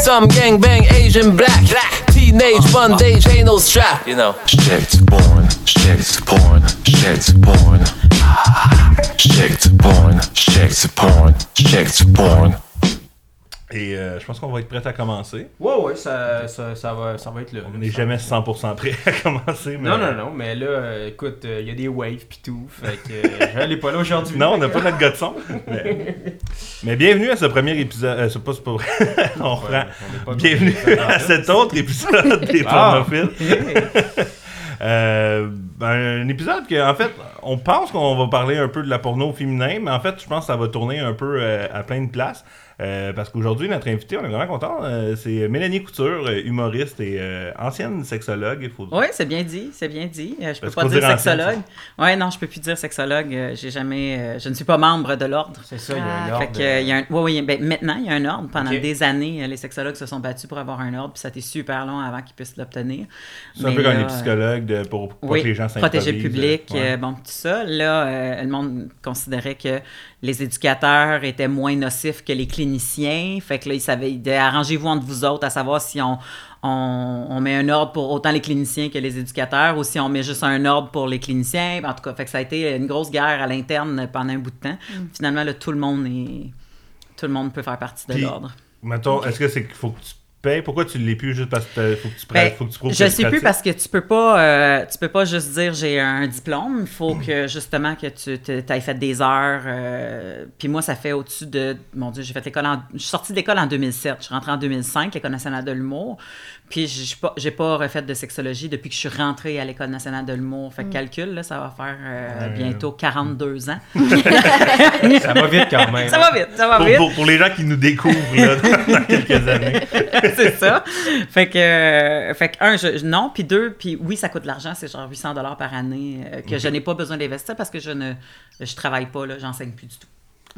threesome, gang bang, Asian black. Teenage uh-huh. bondage, ain't no strap, you know. Shit porn, shit porn, shit porn. Ah, shit porn, shit porn, shit porn. Et euh, je pense qu'on va être prêt à commencer. Ouais, ouais, ça, ça, ça va, ça va être là. On n'est jamais 100% prêt à commencer. Mais... Non, non, non, mais là, euh, écoute, il y a des waves pis tout, fait que euh, pas là aujourd'hui. Non, on n'a pas notre gars de son. Mais, mais bienvenue à ce premier épisode. Euh, c'est pas, pas vrai. on pas Bienvenue bien. à cet autre épisode des Ah. pornophiles. Euh, ben, un épisode que, en fait, on pense qu'on va parler un peu de la porno féminin, mais en fait, je pense que ça va tourner un peu euh, à plein de places. Euh, parce qu'aujourd'hui, notre invité, on est vraiment content, euh, c'est Mélanie Couture, euh, humoriste et euh, ancienne sexologue. Il faut Oui, c'est bien dit, c'est bien dit. Je peux Parce pas dire sexologue. Ouais, non, je peux plus dire sexologue. J'ai jamais, je ne suis pas membre de l'ordre. C'est ça, il y a un Ah, ordre. fait que, euh, il y a un, ouais, oui, ben, maintenant, il y a un ordre. Pendant des années, les sexologues se sont battus pour avoir un ordre, puis ça a été super long avant qu'ils puissent l'obtenir. C'est un peu comme les psychologues de, pour, pour oui, que les gens protéger le public, Ouais. euh, bon, tout ça. Là, euh, le monde considérait que les éducateurs étaient moins nocifs que les cliniciens. Fait que là, ils savaient, arrangez-vous entre vous autres à savoir si on, on, on met un ordre pour autant les cliniciens que les éducateurs ou si on met juste un ordre pour les cliniciens. En tout cas, fait que ça a été une grosse guerre à l'interne pendant un bout de temps. Finalement, là, tout le monde est... Tout le monde peut faire partie de l'ordre. Mettons, est-ce que c'est qu'il faut que tu payes? Pourquoi tu l'es plus juste parce que faut que tu, Ben, pra- faut que tu prouves je que tu sais plus parce que tu peux pas euh, tu peux pas juste dire j'ai un diplôme. Il faut que justement que tu aies fait des heures euh, puis moi ça fait au-dessus de mon dieu j'ai fait l'école en, je suis sortie de l'école en 2007 je suis rentrée en 2005 l'école nationale de l'humour puis j'ai pas pas refait de sexologie depuis que je suis rentrée à l'école nationale de l'humour fait que calcul là ça va faire euh, bientôt 42 ans Ça va vite quand même. ça va vite ça va Pour, vite pour- pour les gens qui nous découvrent là, dans, quelques années. c'est ça. Fait que, euh, fait que un, je, non, puis deux, puis oui, ça coûte de l'argent, c'est genre 800 dollars par année euh, que je n'ai pas besoin d'investir parce que je ne, je travaille pas là, j'enseigne plus du tout.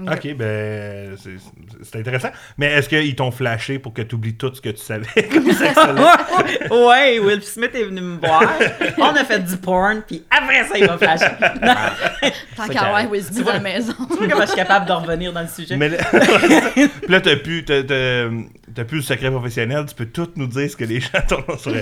Ok, ben, c'est- intéressant. Mais est-ce qu'ils t'ont flashé pour que tu oublies tout ce que tu savais? Comme ouais, Will Smith est venu me voir. On a fait du porn, puis après ça, il m'a flashé. Non, Tant qu'à. Will Smith à la maison. tu vois comment je suis capable de revenir dans le sujet. Mais là, t'as plus, t'as, t'as- t'as plus le secret professionnel, tu peux tout nous dire ce que les gens t'ont sur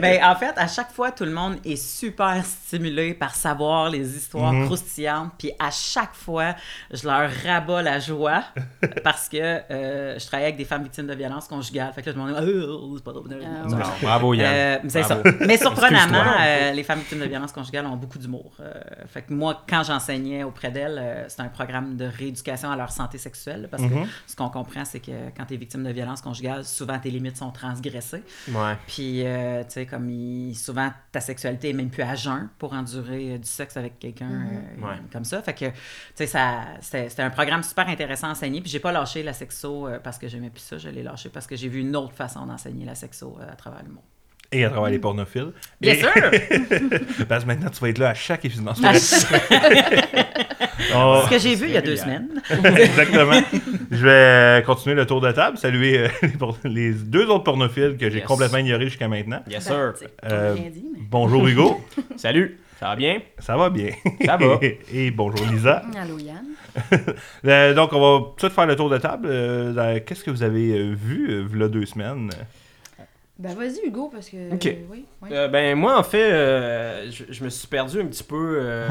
Ben, en fait, à chaque fois, tout le monde est super stimulé par savoir les histoires Mhm. croustillantes. Puis à chaque fois, je leur rabats la joie parce que euh, je travaille avec des femmes victimes de violences conjugales. Fait que là, je me oh, c'est pas drôle. Ah, Non, bravo Yann. Euh, c'est ça. Mais surprenamment, euh, les femmes victimes de violences conjugales ont beaucoup d'humour. Euh, fait que moi, quand j'enseignais auprès d'elles, euh, c'était un programme de rééducation à leur santé sexuelle. Parce que ce qu'on comprend, c'est que quand tu es victime de violences conjugales, souvent tes limites sont transgressées. Ouais. Puis, euh, tu sais, comme il- souvent, ta sexualité est même plus à jeun pour endurer du sexe avec quelqu'un euh, Ouais. comme ça. Fait que, tu sais, ça, c'était un programme super intéressant à enseigner. Puis, j'ai pas lâché la sexo euh, parce que j'aimais plus ça. Je l'ai lâché parce que j'ai vu une autre façon d'enseigner la sexo euh, à travers le monde. Et à travers les pornophiles. Bien Et- sûr! Parce que maintenant, tu vas être là à chaque épisode. Non, À. Oh, Ce que j'ai vu il y a deux semaines. Exactement. Je vais continuer le tour de table, saluer euh, les, por- les deux autres pornophiles que j'ai Yes. complètement ignorés jusqu'à maintenant. Yes Ben, Euh, mais- Bonjour Hugo, Salut. Ça va bien? ça va bien. Ça va. Et bonjour Lisa. Allô, Yann. Euh, donc, on va tout de suite faire le tour de table. Euh, euh, Qu'est-ce que vous avez euh, vu, euh, v'là deux semaines? Ben, vas-y, Hugo, parce que. Ok. Oui, oui. Euh, ben moi en fait euh, je, je me suis perdu un petit peu euh,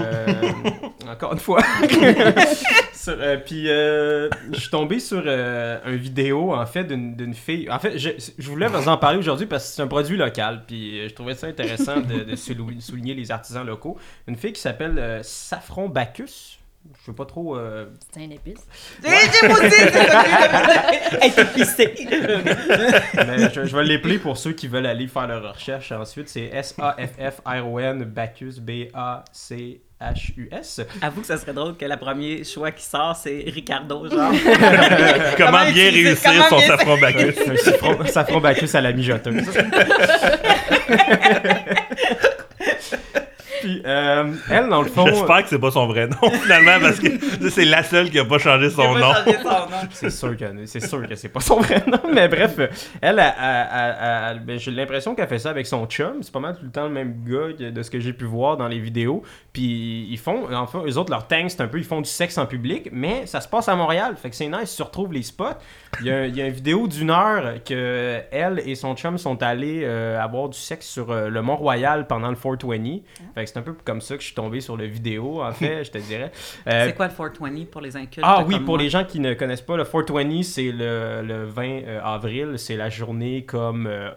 encore une fois Sur, euh, puis euh, je suis tombé sur euh, une vidéo en fait d'une d'une fille en fait je, je voulais vous en parler aujourd'hui parce que c'est un produit local puis je trouvais ça intéressant de, de souligner les artisans locaux une fille qui s'appelle euh, Saffron Bacchus je sais pas trop euh, C'est un épice. J'ai. Mais je, je vais l'épeler pour ceux qui veulent aller faire leur recherche ensuite. C'est S-A-F-F-R-O-N Bacchus B-A-C-H-U-S. Avoue que ça serait drôle que le premier choix qui sort, c'est Ricardo, genre. Comment bien réussir comment son bien- safran Bacchus? Un saffron, saffron Bacchus à la mijoteuse. Puis, euh, elle, dans le fond. J'espère que c'est pas son vrai nom, finalement, parce que c'est la seule qui a pas changé son nom. C'est sûr que c'est sûr que c'est pas son vrai nom, mais bref, elle, ben, j'ai l'impression qu'elle fait ça avec son chum. C'est pas mal tout le temps le même gars que de ce que j'ai pu voir dans les vidéos. Puis ils font, enfin, eux autres leur tank c'est un peu, ils font du sexe en public, mais ça se passe à Montréal, fait que c'est nice, ils se retrouvent les spots. Il y a, il y a une vidéo d'une heure que elle et son chum sont allés euh, avoir du sexe sur euh, le Mont-Royal pendant le 420. Fait que c'est un peu comme ça que je suis tombé sur le vidéo, en fait, je te dirais. Euh, C'est quoi le 420 pour les incultes? ah oui, pour moi? les gens qui ne connaissent pas, le 420, c'est le, le 20 euh, avril. C'est la journée comme euh,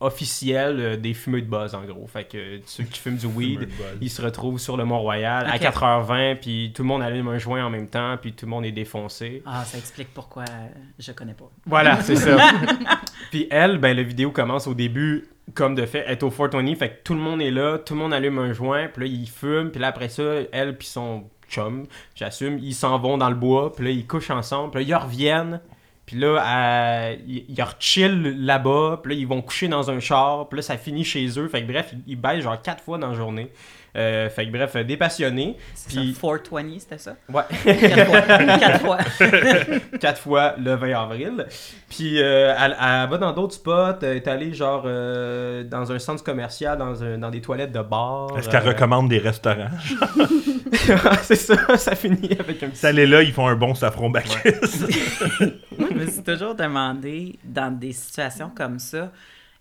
officielle euh, des fumeux de buzz, en gros. Fait que ceux qui fument du weed, ils se retrouvent sur le Mont-Royal à Ok. 4h20, puis tout le monde allume un joint en même temps, puis tout le monde est défoncé. Ah, ça explique pourquoi je connais pas. Voilà, c'est ça. puis elle, ben, la vidéo commence au début comme de fait, est au 420, fait que tout le monde est là, tout le monde allume un joint, puis là, ils fument, puis là, après ça, elle puis son chum, j'assume, ils s'en vont dans le bois, puis là, ils couchent ensemble, puis là, ils reviennent, puis là, ils, rechillent là-bas, puis là, ils vont coucher dans un char, puis là, ça finit chez eux, fait que bref, ils, ils baissent genre quatre fois dans la journée. Euh, fait que bref, euh, des passionnés. Puis- ça, 420, c'était ça? Ouais. Quatre fois. Quatre fois. quatre fois le 20 avril. Puis euh, elle, elle va dans d'autres spots, elle est allée genre euh, dans un centre commercial, dans, un- dans des toilettes de bar. Est-ce qu'elle euh, recommande des restaurants? C'est ça, ça finit avec un petit... Si elle est là, ils font un bon safron bacchus. Moi, je me suis toujours demandé, dans des situations comme ça,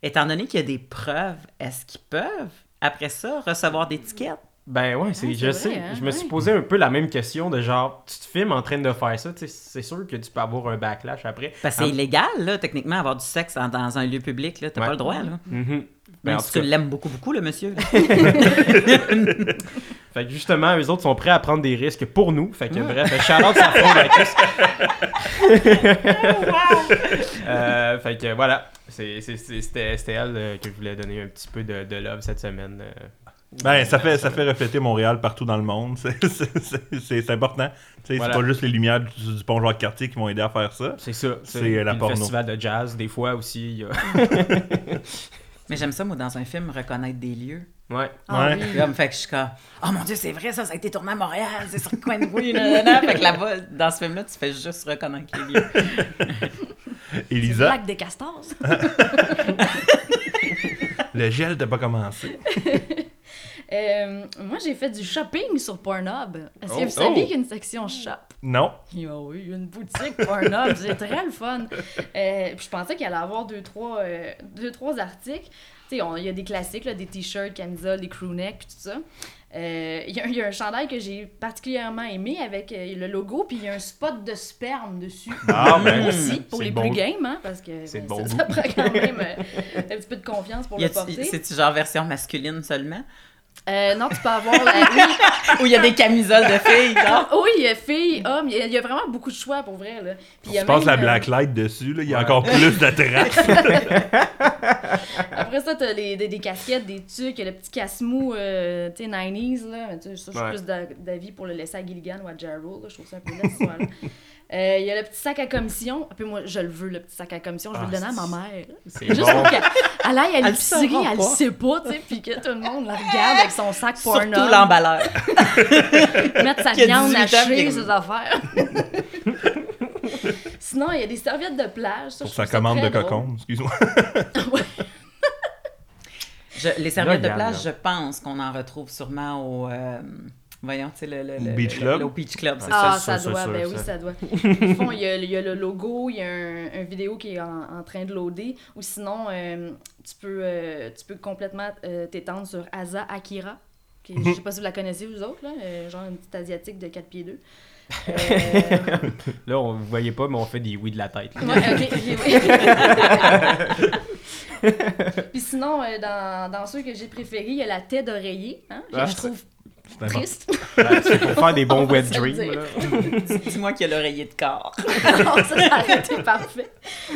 étant donné qu'il y a des preuves, est-ce qu'ils peuvent, après ça, recevoir des tickets? Ben ouais, c'est, Ah, je sais. hein, je me suis posé un peu la même question de genre, tu te filmes en train de faire ça, c'est sûr que tu peux avoir un backlash après. Parce que Ah, c'est illégal, là, techniquement, avoir du sexe en- dans un lieu public, là. T'as Ouais. pas le droit, là. Ben, Même en si tout tu cas, l'aimes beaucoup, beaucoup, le monsieur. Fait que justement, eux autres sont prêts à prendre des risques pour nous. Fait que bref, Safran Bacchus. Euh, fait que voilà, c'était c'était elle euh, que je voulais donner un petit peu de, de love cette semaine. euh. Ben, ça fait, ça fait refléter Montréal partout dans le monde. C'est- important. Voilà. C'est pas juste les lumières du, du pont Jacques-Cartier qui vont aider à faire ça. C'est ça. C'est, la porno. Le festival de jazz, des fois aussi. il y a- Mais j'aime ça, moi, dans un film, reconnaître des lieux. Ouais. Ah Ouais. oui. Fait que je suis comme, oh mon dieu, c'est vrai, ça, ça a été tourné à Montréal, c'est sur le coin de rue, nanana. Fait que là-bas, dans ce film-là, tu fais juste reconnaître les lieux. Elisa, Lac des castors. le gel n'a pas commencé. Euh, moi, j'ai fait du shopping sur Pornhub. Est-ce que Oh. vous saviez Oh. qu'il y a une section shop? Non. Ah oui, une boutique Pornhub, c'est très le fun. Euh, puis je pensais qu'il allait avoir deux, trois, euh, deux, trois articles. Tu sais, il y a des classiques, là, des t-shirts, camisoles, des crewnecks, puis tout ça. Euh, Il y, a- il y a un chandail que j'ai particulièrement aimé avec euh, le logo, puis il y a un spot de sperme dessus. Ah, ben, aussi, pour les bon. plus games, hein, parce que C'est ben, bon ça, ça prend quand même euh, un petit peu de confiance pour Y le porter. C'est-tu genre version masculine seulement? Euh, non, tu peux avoir la... oui, Ou il y a des camisoles de filles, genre? Oui, il y a filles, hommes, il y a- il y, a vraiment beaucoup de choix pour vrai. Là. Puis il y a Tu passes la euh, black light dessus, là, il y a Ouais. encore plus de traces. Après ça, t'as les, des, des casquettes, des tucs, il y a le petit casse-mou, euh, tu sais, 90s, là. Mais ça, je suis Ouais. plus d'a- d'avis pour le laisser à Gilligan ou à Jarrell. Je trouve ça un peu laid, Euh, Il y a le petit sac à commission. Puis moi, je le veux, le petit sac à commission. Je vais Ah, le donner à ma mère. C'est Juste bon. pour qu'elle elle aille à Elle le l'épicerie, elle le sait pas, tu sais, puis que tout le monde la regarde avec son sac Surtout porno. l'emballeur. mettre sa viande 18 ans, hachée, ses affaires. Sinon, il y a des serviettes de plage. Ça, Pour sa commande de cocon, excuse-moi. Je- les serviettes de plage, là. je pense qu'on en retrouve sûrement au... euh, voyons, tu sais, le, le, le- Beach le- Club? le- Beach Club, c'est Ah, ça. ça, ça, doit, ça, ben ça. oui, ça doit. Au fond, il y a, il y a le logo, il y a un, un vidéo qui est en, en train de loader. Ou sinon, euh, tu, peux, euh, tu peux complètement euh, t'étendre sur Asa Akira. Qui, je sais pas si vous la connaissez, vous autres, là, euh, genre une petite asiatique de 4 pieds 2. Euh, Là, on, vous voyez pas, mais on fait des oui de la tête. Ouais, ok, ok, oui. Puis sinon, euh, dans, dans ceux que j'ai préférés, il y a la tête d'oreiller, hein, Ah, je trouve. Triste. Ben, c'est pour faire des bons wet dreams. Dis-moi qu'il y a l'oreiller de corps. Non, ça, été parfait.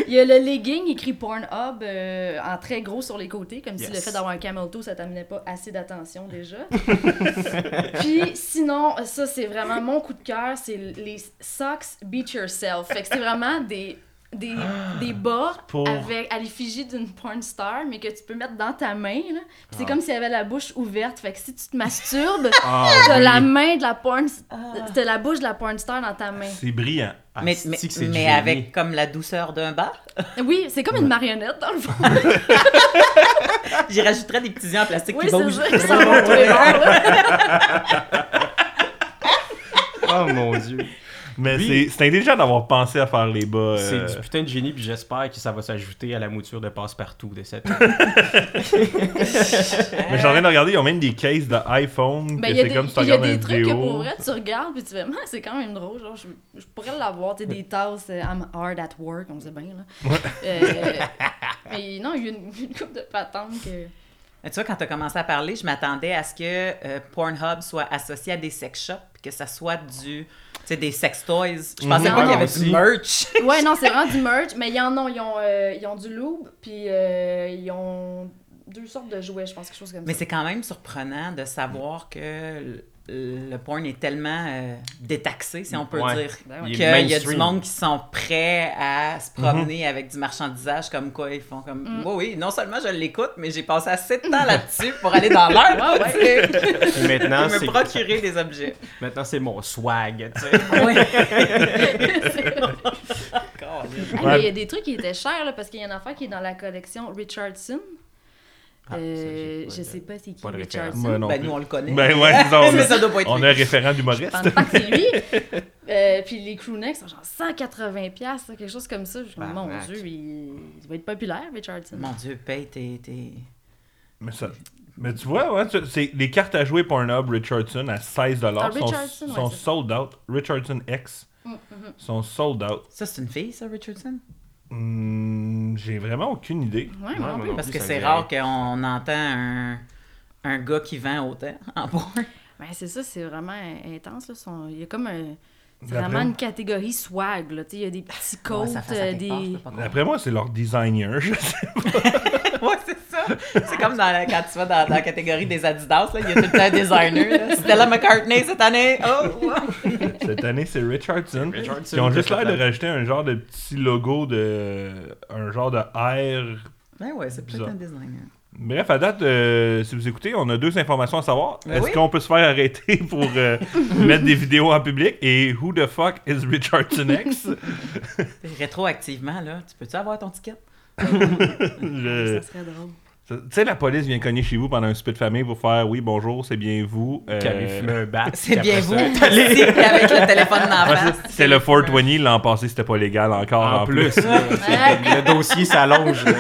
Il y a le legging écrit Pornhub euh, en très gros sur les côtés, comme si le fait d'avoir un camel toe, ça t'amenait pas assez d'attention déjà. Puis sinon, ça c'est vraiment mon coup de cœur, c'est les socks Beat Yourself. Fait que c'est vraiment des des, des bas Pour- avec, à l'effigie d'une porn star, mais que tu peux mettre dans ta main. là. Puis Ah. C'est comme s'il y avait la bouche ouverte. Fait que si tu te masturbes, Ah, t'as oui. la main de la porn... T'as la bouche de la porn star dans ta main. C'est brillant. Mais, Asti mais, mais génie. avec comme la douceur d'un bar? Oui, c'est comme une marionnette, dans le fond. J'y rajouterais des petits yeux en plastique Oui, qui bougent. ça. Ils s'en vont tous les bords, là. Oh mon dieu. Mais Oui. c'est- c'est intelligent d'avoir pensé à faire les bas. C'est euh, du putain de génie, puis j'espère que ça va s'ajouter à la mouture de passe-partout de cette. Mais je suis en train de regarder, ils ont même des cases d'iPhone. Ben, que il y a c'est des, comme si tu il y a regardes des trucs que pour vrai, tu regardes puis tu fais, Ah, c'est quand même drôle. Genre, je, je pourrais l'avoir, tu sais, des tasses euh, I'm hard at work, on sait bien. Là. Euh, mais non, il y a une, une couple de patentes que. Mais Tu vois, quand tu as commencé à parler, je m'attendais à ce que euh, Pornhub soit associé à des sex shops, puis que ça soit du, tu sais, des sex toys. Je pensais Mhm. pas qu'il y avait Aussi. du merch. Ouais, non, c'est vraiment du merch, mais ils en ont. Ils ont, euh, ils ont du lube, puis euh, ils ont deux sortes de jouets, je pense, quelque chose comme Mais ça. c'est quand même surprenant de savoir que le, porn est tellement euh, détaxé, si on peut Ouais. dire. Ben ouais. Qu'il est y a du monde qui sont prêts à se promener avec du marchandisage comme quoi ils font comme Mm. oui oui non seulement je l'écoute mais j'ai passé assez de temps là-dessus pour aller dans l'heure Ouais, maintenant, me c'est procurer des objets maintenant c'est mon swag, tu sais. il y a des trucs qui étaient chers, là, parce qu'il y a une affaire qui est dans la collection Richardson. Ah, Euh, je sais pas c'est qui pas de Richardson. non ben plus. nous on le connaît Ben ouais, on, mais ça doit pas être on lui. a un référent Je d'humoriste. pense pas que c'est lui. Euh, puis les crewnecks sont genre 180$, piastres, quelque chose comme ça. Je mon. Dieu, il... il va être populaire, Richardson. mon dieu paye tes. Mais, ça, mais tu vois, ouais, tu- c'est les cartes à jouer Pornhub Richardson à 16$ Ah, sont, Richardson, ouais, sont sold out. Richardson X Mm, sont sold out. ça c'est une fille ça Richardson Hmm, J'ai vraiment aucune idée. Ouais, moi Ouais, non plus. parce que c'est rare qu'on entend un un gars qui vend autant en porn Ben, c'est ça, c'est vraiment intense. Là. Son- Il y a comme un... C'est vraiment une catégorie swag. Là. Il y a des petits Ouais, coats, ça euh, des... pas. D'après moi, c'est leur designer. je sais. Ouais, c'est. C'est comme dans la- quand tu vas dans, dans la catégorie des Adidas, là, il y a tout le temps un designer. Là. Stella McCartney cette année. Oh, wow. Cette année, c'est Richardson. Richardson, Ils ont juste l'air de rajouter un genre de petit logo de. Un genre de R. Ben ouais, c'est peut-être un designer. Bref, à date, euh, si vous écoutez, on a deux informations à savoir. Ben Est-ce oui. qu'on peut se faire arrêter pour euh, mettre des vidéos en public? Et who the fuck is Richardson X? Rétroactivement, là, tu peux-tu avoir ton ticket? Je- Ça serait drôle. Tu sais, la police vient cogner chez vous pendant un souper de famille pour faire oui, bonjour, c'est bien vous. Euh, Qui avait fumé un bat. C'est bien vous. ça- Ici, avec le téléphone en face. c'est- C'était le 420, l'an passé, c'était pas légal encore. En, En plus. plus, le dossier s'allonge.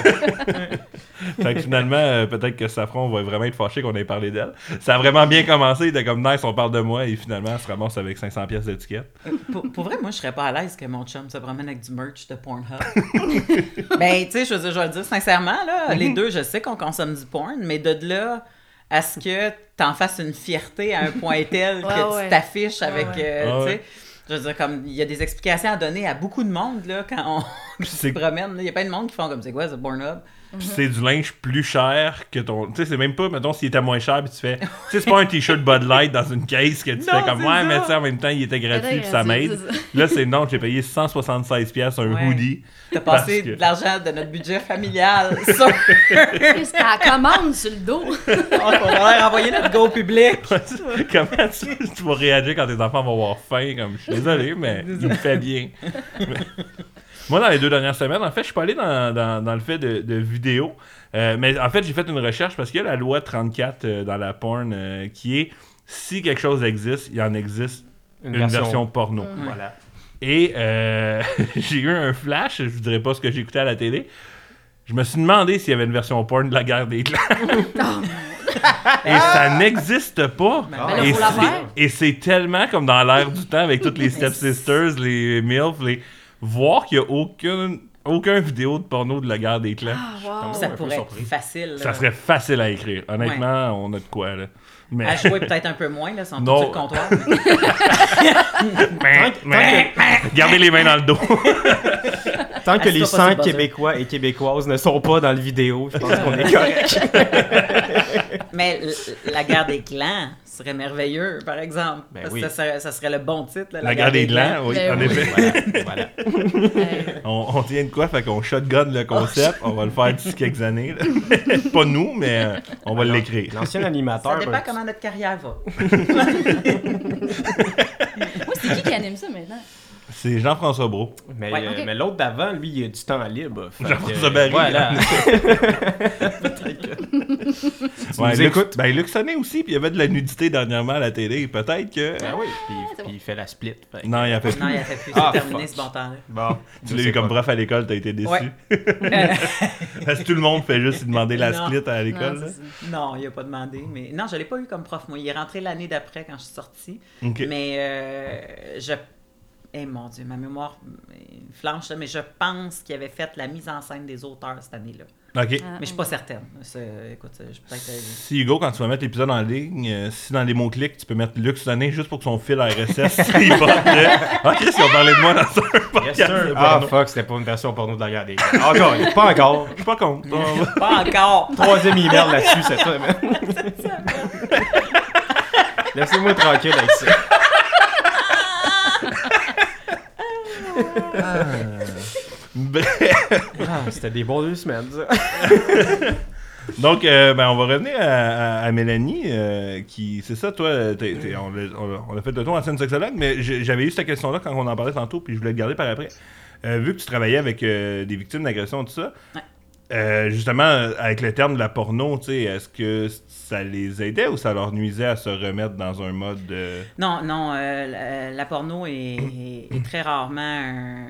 fait que finalement, euh, peut-être que Safran va vraiment être fâché qu'on ait parlé d'elle. Ça a vraiment bien commencé, il était comme nice, on parle de moi, et finalement, elle se ramasse avec 500 pièces d'étiquette. Euh, Pour, pour vrai, moi, je serais pas à l'aise que mon chum se promène avec du merch de Pornhub. ben, tu sais, je veux dire, je vais le dire sincèrement, là, les deux, je sais qu'on consomme du porn, mais de là à ce que t'en fasses une fierté à un point tel que Ouais, ouais. tu t'affiches avec, Ouais, euh, Ouais, tu ouais. sais, je veux dire, comme, il y a des explications à donner à beaucoup de monde, là, quand on se promène. Il y a pas de monde qui font comme, c'est quoi, c'est Pornhub? Puis c'est du linge plus cher que ton. Tu sais, c'est même pas, mettons, s'il était moins cher, puis tu fais. Tu sais, c'est pas un t-shirt Bud Light dans une caisse que tu Non, fais comme ouais, ça. mais tu sais, en même temps, il était gratuit, puis ça m'aide. Là, c'est non, j'ai payé 176$ pièces un Ouais. hoodie. T'as passé que- de l'argent de notre budget familial sur... Qu'est-ce qu'elle commande sur le dos? on va leur envoyer notre go au public. Comment tu, tu vas réagir quand tes enfants vont avoir faim? Comme, je suis désolé, mais il me fait bien. Moi, dans les deux dernières semaines, en fait, je suis pas allé dans, dans, dans le fait de, de vidéo. Euh, mais en fait, j'ai fait une recherche parce qu'il y a la loi 34 euh, dans la porn euh, qui est si quelque chose existe, il y en existe une, version... porno. Voilà. Et euh, j'ai eu un flash, je vous dirais pas ce que j'ai écouté à la télé. Je me suis demandé s'il y avait une version porn de la guerre des clans. Et ça n'existe pas. Ben là, et c'est- et c'est tellement comme dans l'air du temps avec toutes les stepsisters, les MILF, les... voir qu'il n'y a aucune, aucun vidéo de porno de la guerre des clans. Ah, wow. Ça pourrait être facile. Ça serait facile à écrire. Honnêtement, on a de quoi là. Mais... À jouer peut-être un peu moins, là, sans Non. tout le comptoir. mais- Gardez les mains dans le dos. Tant que les pas sur 100 le buzzer. Québécois et Québécoises ne sont pas dans le vidéo, je pense qu'on est correct. Mais la guerre des clans, serait merveilleux, par exemple. Ben Parce oui. que ça serait, ça serait le bon titre. là, La guerre des glands, oui, Ben en oui. effet. Voilà. voilà. Euh, On, on tient de quoi? Fait qu'on shotgun le concept. on va le faire d'ici quelques années. là. Pas nous, mais euh, on va l'écrire. L'ancien Ça animateur. dépend ben, comment notre carrière va. Moi, c'est qui qui anime ça maintenant? C'est Jean-François Brault. Mais, Ouais, euh, mais l'autre d'avant, lui, il a du temps libre. Jean-François Barry, Voilà. Ouais, nous Luc, écoutes? ben, Luc Sonnet aussi, puis il y avait de la nudité dernièrement à la télé. Peut-être que. Ah oui, puis, puis il fait la split. fait Non, il a fait Non, il a fait plus. Ah, C'est terminé fuck. ce bon temps-là. Bon, Tu l'as eu comme prof à l'école, t'as été déçu. Ouais. Parce que tout le monde fait juste demander la Non. split à l'école. Non, il a pas demandé. Mais non, je l'ai pas eu comme prof. Moi, il est rentré l'année d'après quand je suis sortie. Ok. Mais euh, je. Eh mon Dieu, ma mémoire flanche, là, mais je pense qu'il avait fait la mise en scène des auteurs cette année-là. Ok. Ah, Mais je suis pas certaine. C'est- Écoute, je peut-être. euh, Si Hugo, quand tu vas mettre l'épisode en ligne, euh, si dans les mots-clics, tu peux mettre Luc Sonnet juste pour que son fil RSS, il va. Ah, Chris, ils ont parlé de moi dans un podcast. Yes, sir. Ah, porno. fuck, c'était pas une version porno de la guerre des gars. Encore, pas encore. Je suis pas contre. On va- Pas encore! Troisième email là-dessus cette semaine. Laissez-moi tranquille avec ça. Bref. Ah, c'était des bons deux semaines, ça. Donc, euh, ben, on va revenir à, à- à Mélanie, euh, qui, c'est ça, toi, t'es- t'es- on, l'a- on on fait le tour en scène sexologue, mais j'avais eu cette question-là quand on en parlait tantôt, puis je voulais le garder par après. Euh, vu que tu travaillais avec euh, des victimes d'agression, tout ça, Ouais. euh, justement, avec le terme de la porno, tu sais, est-ce que ça les aidait ou ça leur nuisait à se remettre dans un mode de... Non, non, euh, la, la porno est, est- est très rarement un,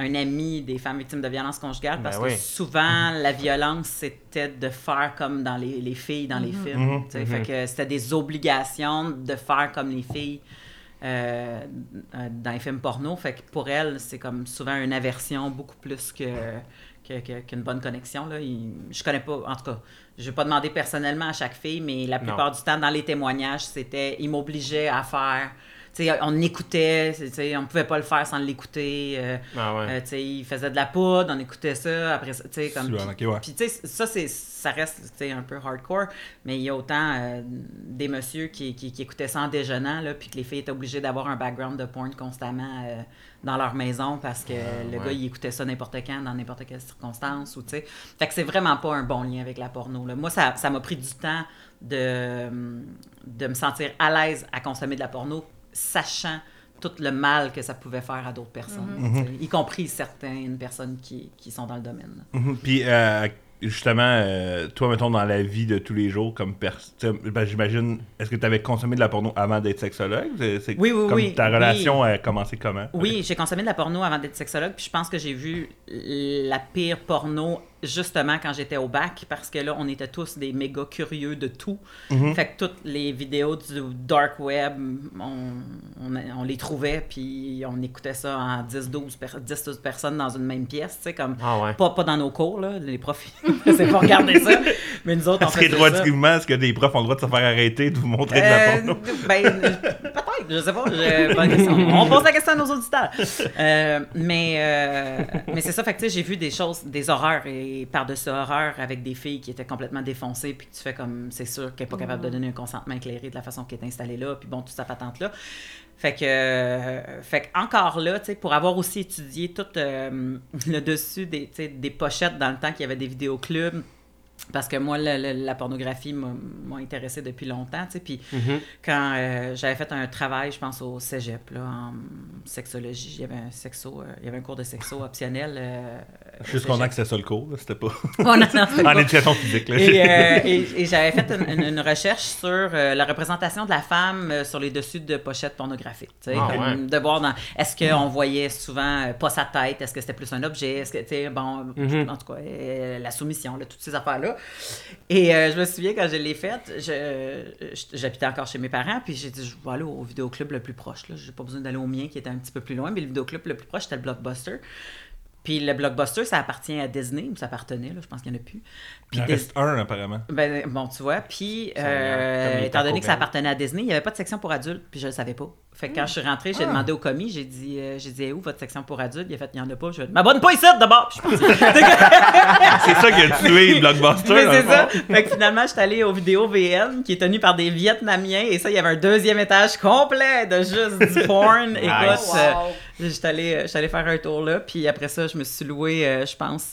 un ami des femmes victimes de violences conjugales parce Ben oui. que souvent, la violence, c'était de faire comme dans les, les filles dans les films. Mhm. sais, Fait que c'était des obligations de faire comme les filles euh, euh, dans les films porno. Fait que pour elles, c'est comme souvent une aversion beaucoup plus que que- que- qu'une bonne connexion. Là. Il- je connais pas, en tout cas, je vais pas demander personnellement à chaque fille, mais la plupart du temps, dans les témoignages, c'était, ils m'obligeaient à faire. On écoutait, tu sais, on pouvait pas le faire sans l'écouter. euh, Ah ouais. euh, tu sais, il faisait de la poudre, on écoutait ça, après ça, tu sais, comme... Puis- ouais. Ça, c'est, ça reste, tu sais, un peu hardcore, mais il y a autant euh, des messieurs qui, qui, qui écoutaient ça en déjeunant, là, puis que les filles étaient obligées d'avoir un background de porn constamment euh, dans leur maison parce que le ouais. gars, il écoutait ça n'importe quand, dans n'importe quelle circonstance, ou tu sais. Fait que c'est vraiment pas un bon lien avec la porno, là. Moi, ça, ça m'a pris du temps de, de me sentir à l'aise à consommer de la porno, sachant tout le mal que ça pouvait faire à d'autres personnes, Mhm. sais, y compris certaines personnes qui, qui sont dans le domaine. Mhm. Puis, euh, justement, euh, toi, mettons, dans la vie de tous les jours, comme personne, ben, j'imagine, est-ce que tu avais consommé de la porno avant d'être sexologue? C'est- Oui, oui, comme oui, Ta oui. relation a commencé comment? Oui, j'ai consommé de la porno avant d'être sexologue, puis je pense que j'ai vu la pire porno justement quand j'étais au bac, parce que là, on était tous des méga curieux de tout. Mhm. Fait que toutes les vidéos du dark web, on, on, on les trouvait, puis on écoutait ça en 10-12 per- 10-12 personnes dans une même pièce, tu sais, comme... Ah ouais. Pas, pas dans nos cours, là, les profs, faisaient pas regarder ça, mais nous autres, on faisait droit ça. Est-ce que des profs ont le droit de se faire arrêter de vous montrer de la Euh, porno? ben, peut-être, je sais pas. On pose la question à nos auditeurs. Euh, mais euh, mais c'est ça, fait que j'ai vu des choses, des horreurs et par-dessus horreurs avec des filles qui étaient complètement défoncées, puis tu fais comme, c'est sûr qu'elle n'est pas capable de donner un consentement éclairé de la façon qu'elle est installée là, puis bon, toute sa patente-là. Fait que, euh, fait que encore là, pour avoir aussi étudié tout le dessus des, des pochettes dans le temps qu'il y avait des vidéoclubs, parce que moi, le- le- la pornographie m'a intéressée depuis longtemps, tu sais, puis Mhm. quand euh, j'avais fait un travail, je pense au cégep, là, en sexologie, il y avait un sexo, euh, il y avait un cours de sexo optionnel. euh, juste content cégep. que c'était ça le cours, c'était pas Oh, non, en pas- éducation physique. Là. et, euh, et- et j'avais fait une, recherche sur la représentation de la femme sur les dessus de pochettes pornographiques. tu sais, Ah, ouais. De voir dans. Est-ce qu'on voyait souvent pas sa tête Est-ce que c'était plus un objet Est-ce que, tu sais, bon, Mhm. en tout cas, la soumission, là, toutes ces affaires-là. Et euh, je me souviens quand je l'ai faite, j'habitais encore chez mes parents, puis j'ai dit, je vais aller au vidéoclub le plus proche. Là. J'ai pas besoin d'aller au mien qui était un petit peu plus loin, mais le vidéoclub le plus proche, c'était le Blockbuster. Puis le Blockbuster, ça appartient à Disney, ça appartenait, là, je pense qu'il n'y en a plus. Il en Dis- reste un, apparemment. Ben, bon, tu vois, puis euh, étant donné que ça appartenait à Disney, il n'y avait pas de section pour adultes, puis je ne le savais pas. Fait que quand je suis rentrée, Ah. j'ai demandé au commis, j'ai dit, euh, j'ai dit, Eh, où votre section pour adultes? Il a fait, il n'y en a pas. Je vais m'abonne pas ici d'abord. C'est ça qui a tué Blockbuster. Mais c'est ça. Fait que finalement, je suis allée au vidéo VN qui est tenu par des Vietnamiens et ça, il y avait un deuxième étage complet de juste du porn. Écoute, Nice. euh, j'étais allée, allée faire un tour là, puis après ça, je me suis loué, euh, je pense,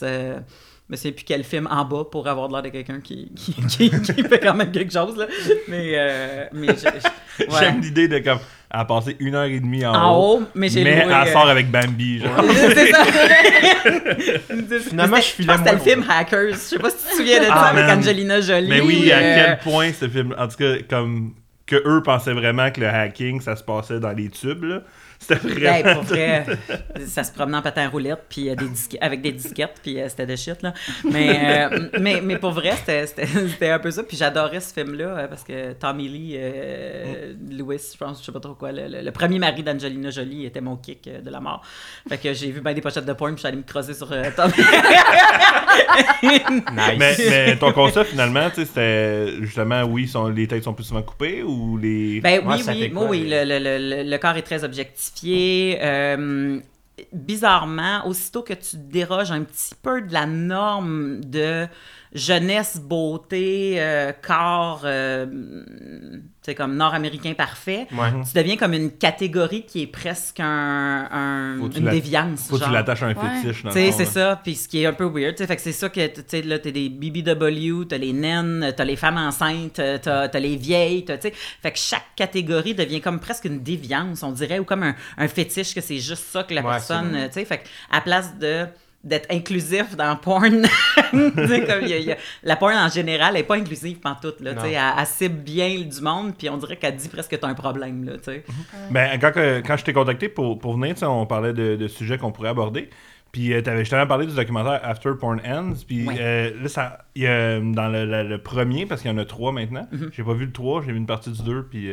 je me souviens plus quel film en bas pour avoir l'air de quelqu'un qui, qui, qui, qui fait quand même quelque chose, là. Mais, euh, mais ouais. J'aime l'idée de comme. A passé une heure et demie en, En haut. haut, mais j'ai mais loué. elle euh, sort avec Bambi. Genre. c'est ça. Finalement, je C'était- filais pense que c'était le film Hackers. Je sais pas si tu te souviens de ça Ah, avec. Angelina Jolie. Mais oui, à euh, quel point ce film. En tout cas, comme. Que eux pensaient vraiment que le hacking, ça se passait dans les tubes, là. C'était Ben, vraiment. pour vrai, ça se promenait en patin roulette puis euh, des disque- avec des disquettes, puis euh, c'était de shit, là. Mais, euh, mais, mais pour vrai, c'était- un peu ça. Puis j'adorais ce film-là parce que Tommy Lee euh, Lewis, je pense, je sais pas trop quoi, le, le- le premier mari d'Angelina Jolie était mon kick euh, de la mort. Fait que j'ai vu ben des pochettes de porn, puis je suis allée me creuser sur euh, Tommy. Nice. mais, mais ton concept, finalement, c'était justement, oui, sont, les têtes sont plus souvent coupées ou les. Ben Ouais, oui, oui, quoi, oui, les- le, le, le, le corps est très Euh, bizarrement, aussitôt que tu déroges un petit peu de la norme de jeunesse, beauté, euh, corps, euh, c'est comme nord-américain parfait, Ouais. tu deviens comme une catégorie qui est presque un, une déviance. Faut que tu l'attaches à un Ouais. fétiche, c'est ça, puis ce qui est un peu weird, tu sais, fait que c'est ça que, tu sais, là, t'as des BBW, t'as les naines, t'as les femmes enceintes, t'as, t'as les vieilles, t'as, tu sais, fait que chaque catégorie devient comme presque une déviance, on dirait, ou comme un, un fétiche, que c'est juste ça que la Ouais, personne, tu sais, fait que à place de d'être inclusif dans le porn, tu sais, comme il y a- il y a- la porn en général elle est pas inclusive là, tu sais, Non. elle, elle cible bien du monde, puis on dirait qu'elle dit presque que t'as un problème, là, tu sais. Ben, quand, quand je t'ai contacté pour, pour venir, tu sais, on parlait de, de sujets qu'on pourrait aborder. Puis tu avais justement parlé du documentaire After Porn Ends. Puis Ouais. euh, là, ça, il y a, dans le, le- le premier, parce qu'il y en a trois maintenant, Mm-hmm. j'ai pas vu le 3, j'ai vu une partie du 2, puis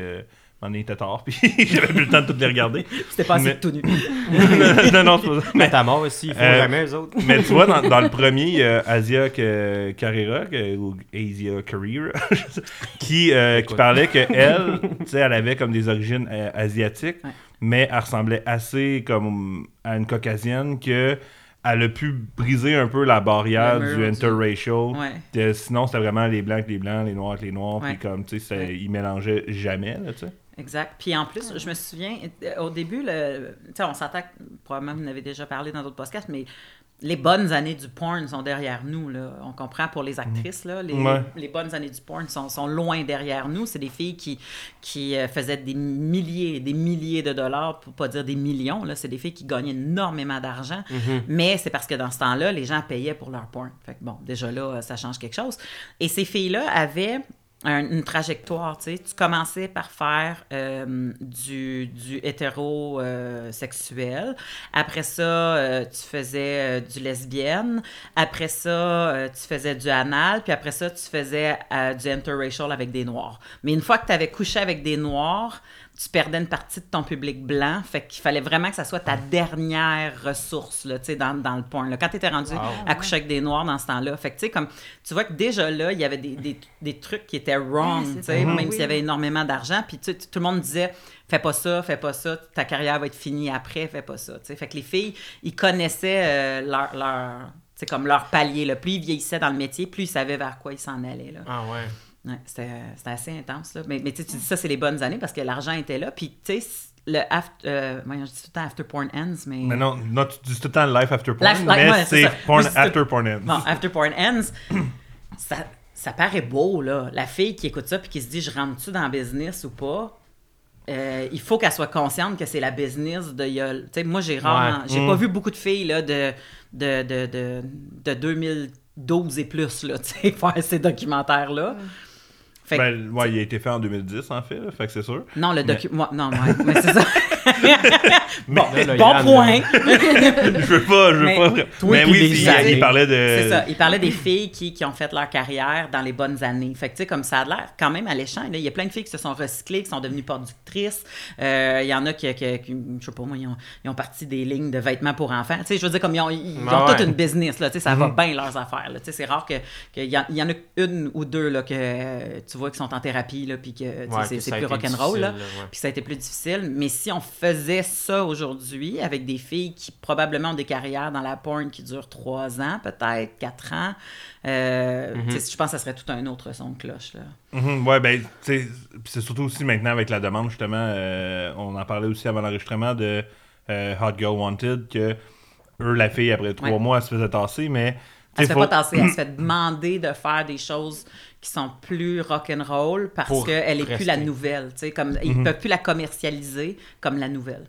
m'en était tard, puis j'avais plus le temps de toutes les regarder. C'était pas assez Mais- tout nu. non, non, c'est pas ça. Mais ta mort aussi, il faut Euh, jamais eux autres. Mais tu vois, dans, dans le premier, il y a Asia que- Carrera, que- ou Asia Carrera, qui, euh, qui parlait qu'elle, tu sais, elle avait comme des origines euh, asiatiques, Ouais. mais elle ressemblait assez comme à une caucasienne que elle a pu briser un peu la barrière mur du du- interracial. Ouais. Sinon, c'était vraiment les blancs avec les blancs, les noirs avec les noirs, puis comme, tu sais, Ouais. ils mélangeaient jamais, là, tu sais. Exact. Puis en plus, je me souviens, euh, au début, le, on s'entend, que probablement vous en avez déjà parlé dans d'autres podcasts, mais les bonnes années du porn sont derrière nous. Là. On comprend pour les actrices, là, les, Ouais. les bonnes années du porn sont, sont loin derrière nous. C'est des filles qui, qui euh, faisaient des milliers des milliers de dollars, pour pas dire des millions. Là. C'est des filles qui gagnaient énormément d'argent. Mais c'est parce que dans ce temps-là, les gens payaient pour leur porn. Fait que bon, déjà là, ça change quelque chose. Et ces filles-là avaient un- une trajectoire, tu sais. Tu commençais par faire euh, du, du hétérosexuel. Après ça, euh, tu faisais euh, du lesbienne. Après ça, euh, tu faisais du anal. Puis après ça, tu faisais euh, du interracial avec des noirs. Mais une fois que tu avais couché avec des noirs, tu perdais une partie de ton public blanc. Fait qu'il fallait vraiment que ça soit ta dernière ressource, là, tu sais, dans, dans le porn. là. Quand tu étais rendu à coucher avec des noirs dans ce temps-là. Fait que, tu sais, comme, tu vois que déjà là, il y avait des, des, des trucs qui étaient wrong, tu sais, même Oui. s'il y avait énormément d'argent. Puis, tu tout le monde disait, fais pas ça, fais pas ça, ta carrière va être finie après, fais pas ça. tu sais. Fait que les filles, ils connaissaient euh, leur. leur c'est comme leur palier. Là. Plus ils vieillissaient dans le métier, plus ils savaient vers quoi ils s'en allaient. Là. Ah ouais. Ouais, c'était, c'était assez intense. Là. Mais, mais tu sais, tu dis ça, c'est les bonnes années parce que l'argent était là. Puis, tu sais, le after, euh, voyons, je dis tout le temps after porn ends, mais. Mais non, non, tu dis tout le temps Life After Porn, Life- like, mais ouais, c'est. Porn Moi, After tout- Porn Ends. Bon, after porn ends, ça, ça paraît beau, là. La fille qui écoute ça puis qui se dit, je rentre-tu dans le business ou pas? Euh, il faut qu'elle soit consciente que c'est la business de. il y a- Tu sais, moi, j'ai rarement. Ouais. J'ai Mm. pas vu beaucoup de filles là, de, de, de, de, de 2012 et plus là, tu sais, faire ces documentaires-là. Fait que- Ben, ouais, il a été fait en 2010, en fait, là, fait que c'est sûr. non, le docu... moi, non, ouais, mais c'est ça. bon, Là, là, bon Yann, point. je veux pas, je veux Mais pas. toi mais oui, il, il parlait de. C'est ça. Il parlait des filles qui, qui ont fait leur carrière dans les bonnes années. Fait que, tu sais, comme ça a l'air quand même alléchant. là. Il y a plein de filles qui se sont recyclées, qui sont devenues productrices. Euh, il y en a qui, qui, qui- je sais pas moi, ils ont, ils ont parti des lignes de vêtements pour enfants. Tu sais, je veux dire, comme ils ont, ils ont Ah toute ouais. une business, là. Tu sais, ça va bien leurs affaires. Tu sais, c'est rare que, qu'il y, en- il y en a une ou deux, là, que tu vois qui sont en thérapie, là, puis que, Ouais, c'est, que plus rock'n'roll, là. Puis ça a été plus difficile. Mais si on faisait ça aujourd'hui avec des filles qui probablement ont des carrières dans la porn qui durent trois ans, peut-être, quatre ans, euh, Mhm. je pense que ça serait tout un autre son de cloche. Là. Mhm, ouais, ben, c'est surtout aussi maintenant avec la demande, justement, euh, on en parlait aussi avant l'enregistrement de euh, Hot Girl Wanted, que eux, la fille, après trois Ouais. mois, elle se faisait tasser, mais. Elle se fait faut- pas tasser, elle se fait demander de faire des choses qui sont plus rock'n'roll parce qu'elle est plus la nouvelle. tu sais, Comme, Ils Mhm. peuvent plus la commercialiser comme la nouvelle.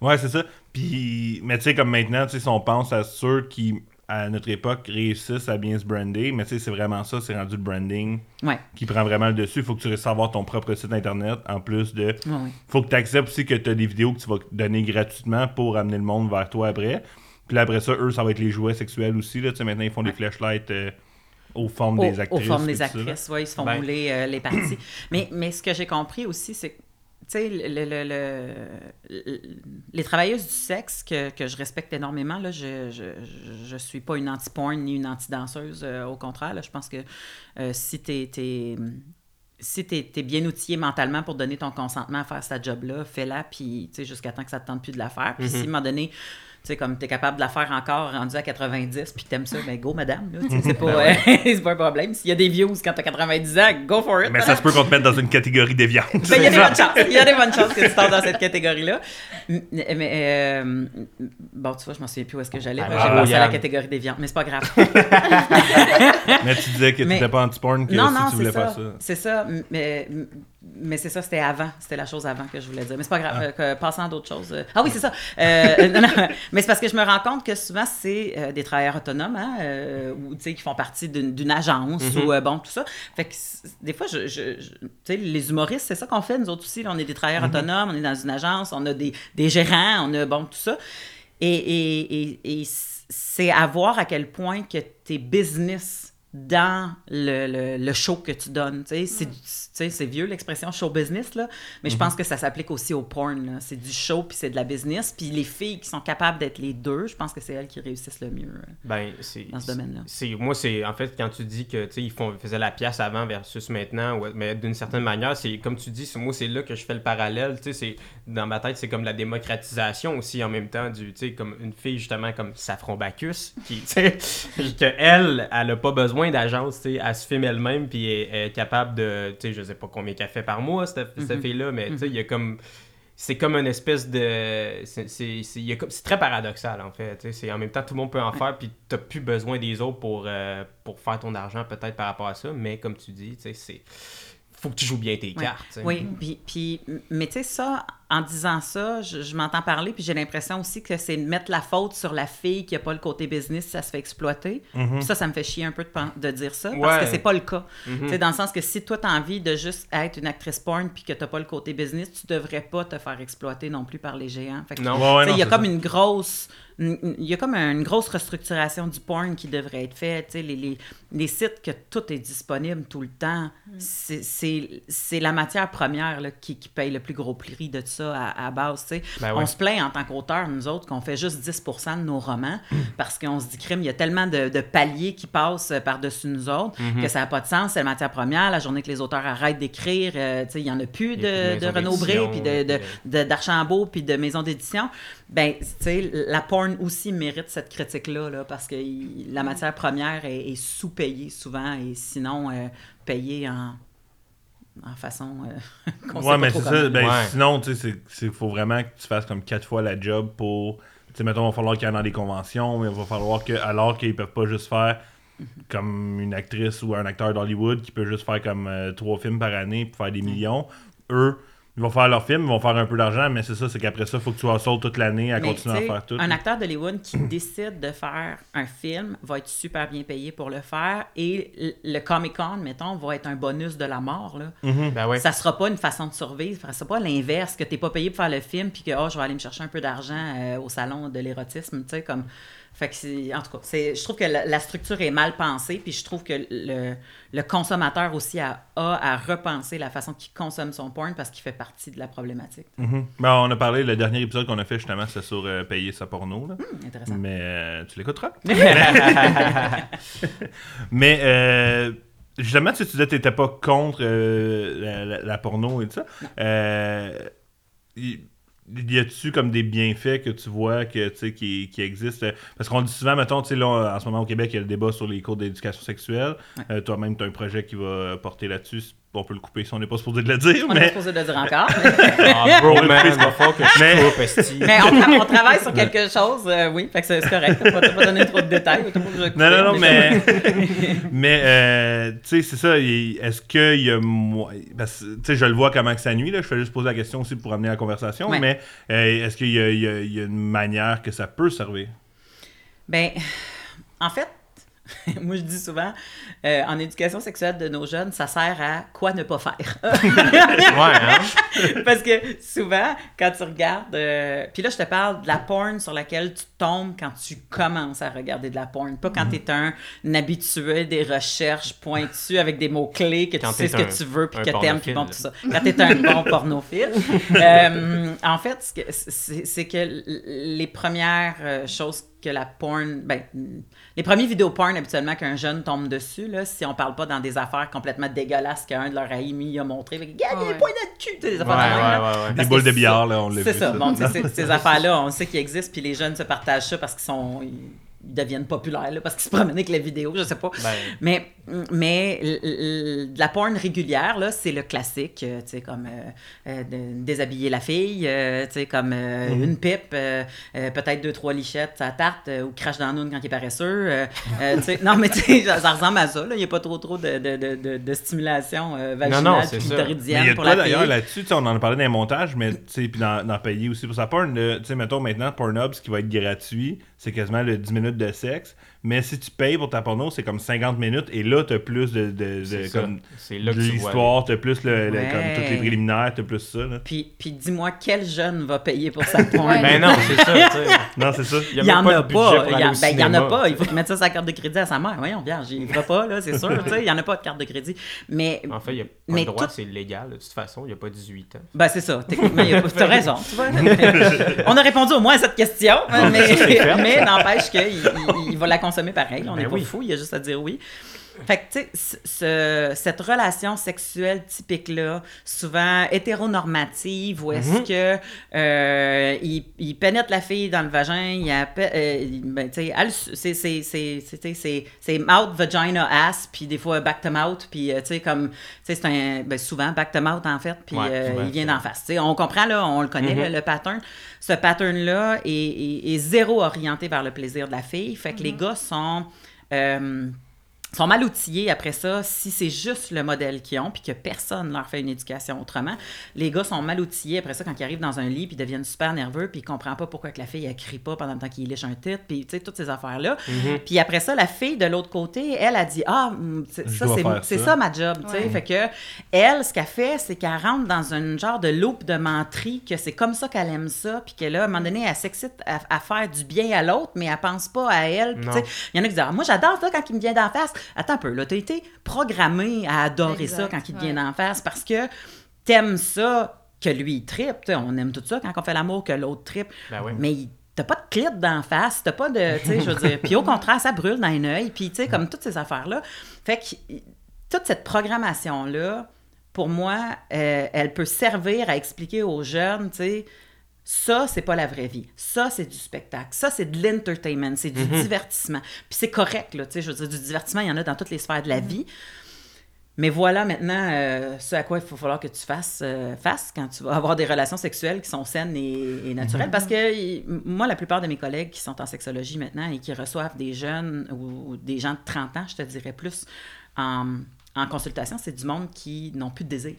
Ouais, c'est ça. Puis, mais tu sais, comme maintenant, tu sais, si on pense à ceux qui, à notre époque, réussissent à bien se brander, mais tu sais, c'est vraiment ça, c'est rendu le branding Ouais. qui prend vraiment le dessus. Il faut que tu réussisses à avoir ton propre site internet, en plus de. Ouais, faut que tu acceptes aussi que tu as des vidéos que tu vas donner gratuitement pour amener le monde vers toi après. Puis là, après ça, eux, ça va être les jouets sexuels aussi. Là. Tu sais, maintenant, ils font des flashlights euh, aux formes des Aux actrices. formes des oui, ils se font Ben. mouler euh, les parties. mais, mais ce que j'ai compris aussi, c'est que, tu sais, le, le- le- le- les travailleuses du sexe que, que je respecte énormément, là, je, je, je, suis pas une anti-porn ni une anti-danseuse, euh, au contraire, là, je pense que euh, si si tu es, bien outillé mentalement pour donner ton consentement à faire cette job-là, fais-la, puis tu sais, jusqu'à temps que ça te tente plus de la faire. Puis si à un moment donné, sais, comme tu es capable de la faire encore rendu à 90, puis t'aimes ça, ben go, madame. tu c'est pas, euh, c'est pas un problème. S'il y a des views quand t'as 90 ans, go for it. Mais ça se peut qu'on te mette dans une catégorie déviante. Ben, il y a des bonnes chances. Il y a des bonnes chances que tu tombes dans cette catégorie-là. Mais, euh, bon, tu vois, je m'en souviens plus où est-ce que j'allais. Ah, J'ai bravo, pensé à la catégorie des viandes, mais c'est pas grave. mais tu disais que tu n'étais pas anti-porn, que non, si non, tu voulais faire ça. ça. C'est ça. Mais, mais c'est ça, c'était avant. C'était la chose avant que je voulais dire. Mais c'est pas grave. euh, que- passons à d'autres choses. euh. Ah oui, c'est ça. Euh, non, non, mais c'est parce que je me rends compte que souvent, c'est euh, des travailleurs autonomes, hein, euh, ou tu sais, qui font partie d'une agence, ou euh, bon, tout ça. Fait que des fois, je, je- je- tu sais, les humoristes, c'est ça qu'on fait. Nous autres aussi, là, on est des travailleurs autonomes, on est dans une agence, on a des, des gérants, on a, bon, tout ça. Et, et, et, et c'est à voir à quel point que tes business dans le, le, le show que tu donnes. Tu sais, c'est du- tu sais, c'est vieux l'expression show business, là, mais je pense que ça s'applique aussi au porn. là. C'est du show puis c'est de la business. Puis les filles qui sont capables d'être les deux, je pense que c'est elles qui réussissent le mieux. euh. Ben, c'est. Dans ce domaine-là. C'est, moi, c'est. En fait, quand tu dis que, tu sais, ils font, faisaient la pièce avant versus maintenant, ouais, mais d'une certaine manière, c'est comme tu dis, c'est- moi, c'est là que je fais le parallèle. Tu sais, c'est. Dans ma tête, c'est comme la démocratisation aussi en même temps du. Tu sais, comme une fille, justement, comme Saffron Bacchus, qui, tu sais, que elle, elle a pas besoin d'agence, elle se filme elle-même, puis elle, elle est capable de. Tu sais, je sais pas combien qu'elle fait par mois, cette, cette fille-là, mais, tu sais, il y a comme c'est comme une espèce de c'est très paradoxal en fait c'est en même temps tout le monde peut en faire puis t'as plus besoin des autres pour euh, pour faire ton argent peut-être par rapport à ça mais comme tu dis tu sais c'est faut que tu joues bien tes Ouais. cartes. Oui, puis, puis- mais tu sais, ça, en disant ça, je, je m'entends parler, puis j'ai l'impression aussi que c'est de mettre la faute sur la fille qui n'a pas le côté business, ça se fait exploiter. Puis ça, ça me fait chier un peu de, dire ça, parce Ouais. que c'est pas le cas. Mhm. Sais, dans le sens que si toi, tu as envie de juste être une actrice porn, puis que tu pas le côté business, tu devrais pas te faire exploiter non plus par les géants. Fait que, Non. Ouais, il y a comme ça. une grosse il y a comme une grosse restructuration du porn qui devrait être faite. Tu sais, Les, les, les sites que tout est disponible tout le temps, c'est- c'est c'est la matière première là, qui, qui paye le plus gros prix de ça à, à base. tu sais. Ben On se plaint en tant qu'auteur, nous autres, qu'on fait juste 10% de nos romans parce qu'on se dit, crime, il y a tellement de, de paliers qui passent euh, par-dessus nous autres Mhm. que ça n'a pas de sens. C'est la matière première. La journée que les auteurs arrêtent d'écrire, euh, sais, il n'y en a plus de de, de maisons Renaud Bré, d'édition, puis d'Archambault, puis de maisons d'édition. Ben, tu sais, la porn aussi mérite cette critique-là, là, parce que il- la matière première est, est sous-payée souvent, et sinon euh, payée en, en façon euh, qu'on sait Ouais, pas mais trop c'est comment. ça. Ben, Ouais. Sinon, tu sais, il faut vraiment que tu fasses comme quatre fois la job pour. Tu sais, mettons, il va falloir qu'il y en ait dans des conventions, mais il va falloir que, alors qu'ils peuvent pas juste faire comme une actrice ou un acteur d'Hollywood qui peut juste faire comme euh, trois films par année pour faire des millions, eux, Ils vont faire leur film, ils vont faire un peu d'argent, mais c'est ça, c'est qu'après ça, il faut que tu hustles toute l'année à Mais, continuer à faire tout. Un acteur d'Hollywood qui décide de faire un film va être super bien payé pour le faire et le Comic Con, mettons, va être un bonus de la mort. Là. Ben ouais. Ça sera pas une façon de survivre. Ça sera pas l'inverse, que t'es pas payé pour faire le film puis que oh, je vais aller me chercher un peu d'argent euh, au salon de l'érotisme. Tu sais, comme. Fait que c'est- en tout cas, c'est, je trouve que la, la structure est mal pensée, puis je trouve que le, le consommateur aussi a, a à repenser la façon qu'il consomme son porn parce qu'il fait partie de la problématique. Mhm. Ben, on a parlé, le dernier épisode qu'on a fait justement, c'était sur euh, payer sa porno. Là. Hum, intéressant. Mais euh, tu l'écouteras. Mais euh, justement, tu, tu disais que tu n'étais pas contre euh, la, la- la porno et tout ça. Y, y a-tu comme des bienfaits que tu vois que, tu sais, qui, qui existent? Parce qu'on dit souvent, mettons, tu sais, là, en ce moment au Québec, il y a le débat sur les cours d'éducation sexuelle. Euh, Toi-même, tu as un projet qui va porter là-dessus. On peut le couper si on n'est pas supposé de le dire, On n'est pas mais... supposé de le dire encore. mais- Ah, bro, man, il va falloir que je Mais- coupe. Mais on, tra- on travaille sur quelque chose, euh, oui, fait que c'est c'est correct. T'as pas, pas donné trop de détails. pas de Non, non, non, couper, mais. mais, euh, tu sais, c'est ça. Est-ce qu'il y a. Parce que, tu sais, je le vois comment que ça nuit, là. Je fais juste poser la question aussi pour amener la conversation. Ouais. Mais euh, est-ce qu'il y, a- il y a- il y a une manière que ça peut servir? Ben, en fait, moi je dis souvent, euh, en éducation sexuelle de nos jeunes, ça sert à quoi ne pas faire? Ouais, hein? Parce que souvent, quand tu regardes. euh, Puis là, je te parle de la porn sur laquelle tu tombes quand tu commences à regarder de la porn. Pas quand tu es un, habitué des recherches pointues avec des mots-clés, que Quand tu sais ce t'es que tu veux, puis que t'aimes, puis bon, tout ça. Quand tu es un bon pornophile. Euh, en fait, c'est que les premières euh, choses que la porn. Ben, les premiers vidéos porn, habituellement, qu'un jeune tombe dessus, là, si on parle pas dans des affaires complètement dégueulasses qu'un de leurs amis a montré, il y a Ouais. un point de cul, des Ouais, affaires de même, là. ouais, ouais, ouais. Des boules de c'est billard, là, on l'a C'est vu. ça. ça. Bon, ces, affaires-là, on sait qu'ils existent, puis les jeunes se partagent ça parce qu'ils sont. Ils ils deviennent populaires, là, parce qu'ils se promènent avec la vidéo, je sais pas. Ben. Mais, mais de la porn régulière, là, c'est le classique, euh, tu sais, comme euh, euh, de- déshabiller la fille, euh, tu sais, comme euh, Mhm. une pipe, peut-être deux, trois lichettes à tarte, ou crache dans noune quand il est paresseux. tu sais, non, mais tu sais, ça, ça ressemble à ça, là. Il n'y a pas trop, trop de, de, de, de, de stimulation vaginale non, puis. Mais il y a pour la d'ailleurs là-dessus, tu sais, on en a parlé dans les montages, mais tu sais, puis dans, dans payer aussi pour sa porn, tu sais, mettons maintenant, Pornhub, ce qui va être gratuit, c'est quasiment le 10 minutes de sexe, mais si tu payes pour ta porno, c'est comme 50 minutes, et là, t'as plus de, de, de- comme, là de l'histoire, t'as plus le, le- Ouais. comme toutes les préliminaires, t'as plus ça, là. Puis, puis dis-moi, quel jeune va payer pour sa porn? Ouais. Ben non, c'est ça, tu sais. Non, c'est ça. Il y Il y en a pas. Il y, aller en- ben, a pas. Il faut qu'il mette ça sa carte de crédit à sa mère. Voyons, bien, j'y ferai pas, là, c'est sûr. Il y en a pas de carte de crédit. Mais, En fait, il y a pas Mais le droit, tout- c'est légal. De toute façon, il n'y a pas 18 ans. ben, c'est ça. Techniquement, il y a pas- t'as raison. Tu vois. On a répondu au moins à cette question. mais c'est fait. mais n'empêche qu'il il, il va la consommer pareil. On Ben n'est pas oui. fou. Il y a juste à dire oui. Fait que, tu sais, ce- ce- cette relation sexuelle typique-là, souvent hétéronormative, où est-ce que euh, il, il pénètre la fille dans le vagin, il euh, ben, tu sais, elle, c'est- c'est- c'est- c'est- c'est- c'est c'est mouth, vagina, ass, puis des fois back to mouth, puis euh, tu sais, comme, tu sais, c'est un, ben, souvent back to mouth, en fait, puis Ouais, euh, il vient d'en face. Tu sais, on comprend, là, on le connaît, Mhm. le, le pattern. Ce pattern-là est, est- est zéro orienté vers le plaisir de la fille. Fait que les gars sont... euh, sont mal outillés après ça si c'est juste le modèle qu'ils ont puis que personne leur fait une éducation autrement. Les gars sont mal outillés après ça quand ils arrivent dans un lit puis ils deviennent super nerveux puis ils comprennent pas pourquoi que la fille elle crie pas pendant le temps qu'il liche un titre puis tu sais toutes ces affaires là. Puis après ça la fille de l'autre côté, elle a dit ah mm, ça c'est ça. ça ma job, tu sais. Ouais. Fait que elle ce qu'elle fait c'est qu'elle rentre dans un genre de loop de menterie que c'est comme ça qu'elle aime ça puis que là à un moment donné elle s'excite à, à faire du bien à l'autre mais elle pense pas à elle. Il y en a qui disent Ah, Moi, j'adore ça quand il me vient d'en face. Attends un peu, là, t'as été programmé à adorer Exact, ça quand il te ouais. vient d'en face parce que t'aimes ça que lui, il tripe. On aime tout ça quand on fait l'amour que l'autre tripe. Ben oui. Mais il- t'as pas de clip d'en face, t'as pas de. Tu sais, je veux dire. Puis au contraire, ça brûle dans un œil. Puis, tu sais, comme toutes ces affaires-là. Fait que toute cette programmation-là, pour moi, euh, elle peut servir à expliquer aux jeunes, tu sais. Ça, c'est pas la vraie vie. Ça, c'est du spectacle. Ça, c'est de l'entertainment. C'est du divertissement. Puis c'est correct, là. Tu sais, je veux dire, du divertissement, il y en a dans toutes les sphères de la vie. Mais voilà maintenant euh, ce à quoi il va falloir que tu fasses euh, face quand tu vas avoir des relations sexuelles qui sont saines et, et naturelles. Parce que y- moi, la plupart de mes collègues qui sont en sexologie maintenant et qui reçoivent des jeunes ou, ou des gens de 30 ans, je te dirais plus, en, en consultation, c'est du monde qui n'ont plus de désir.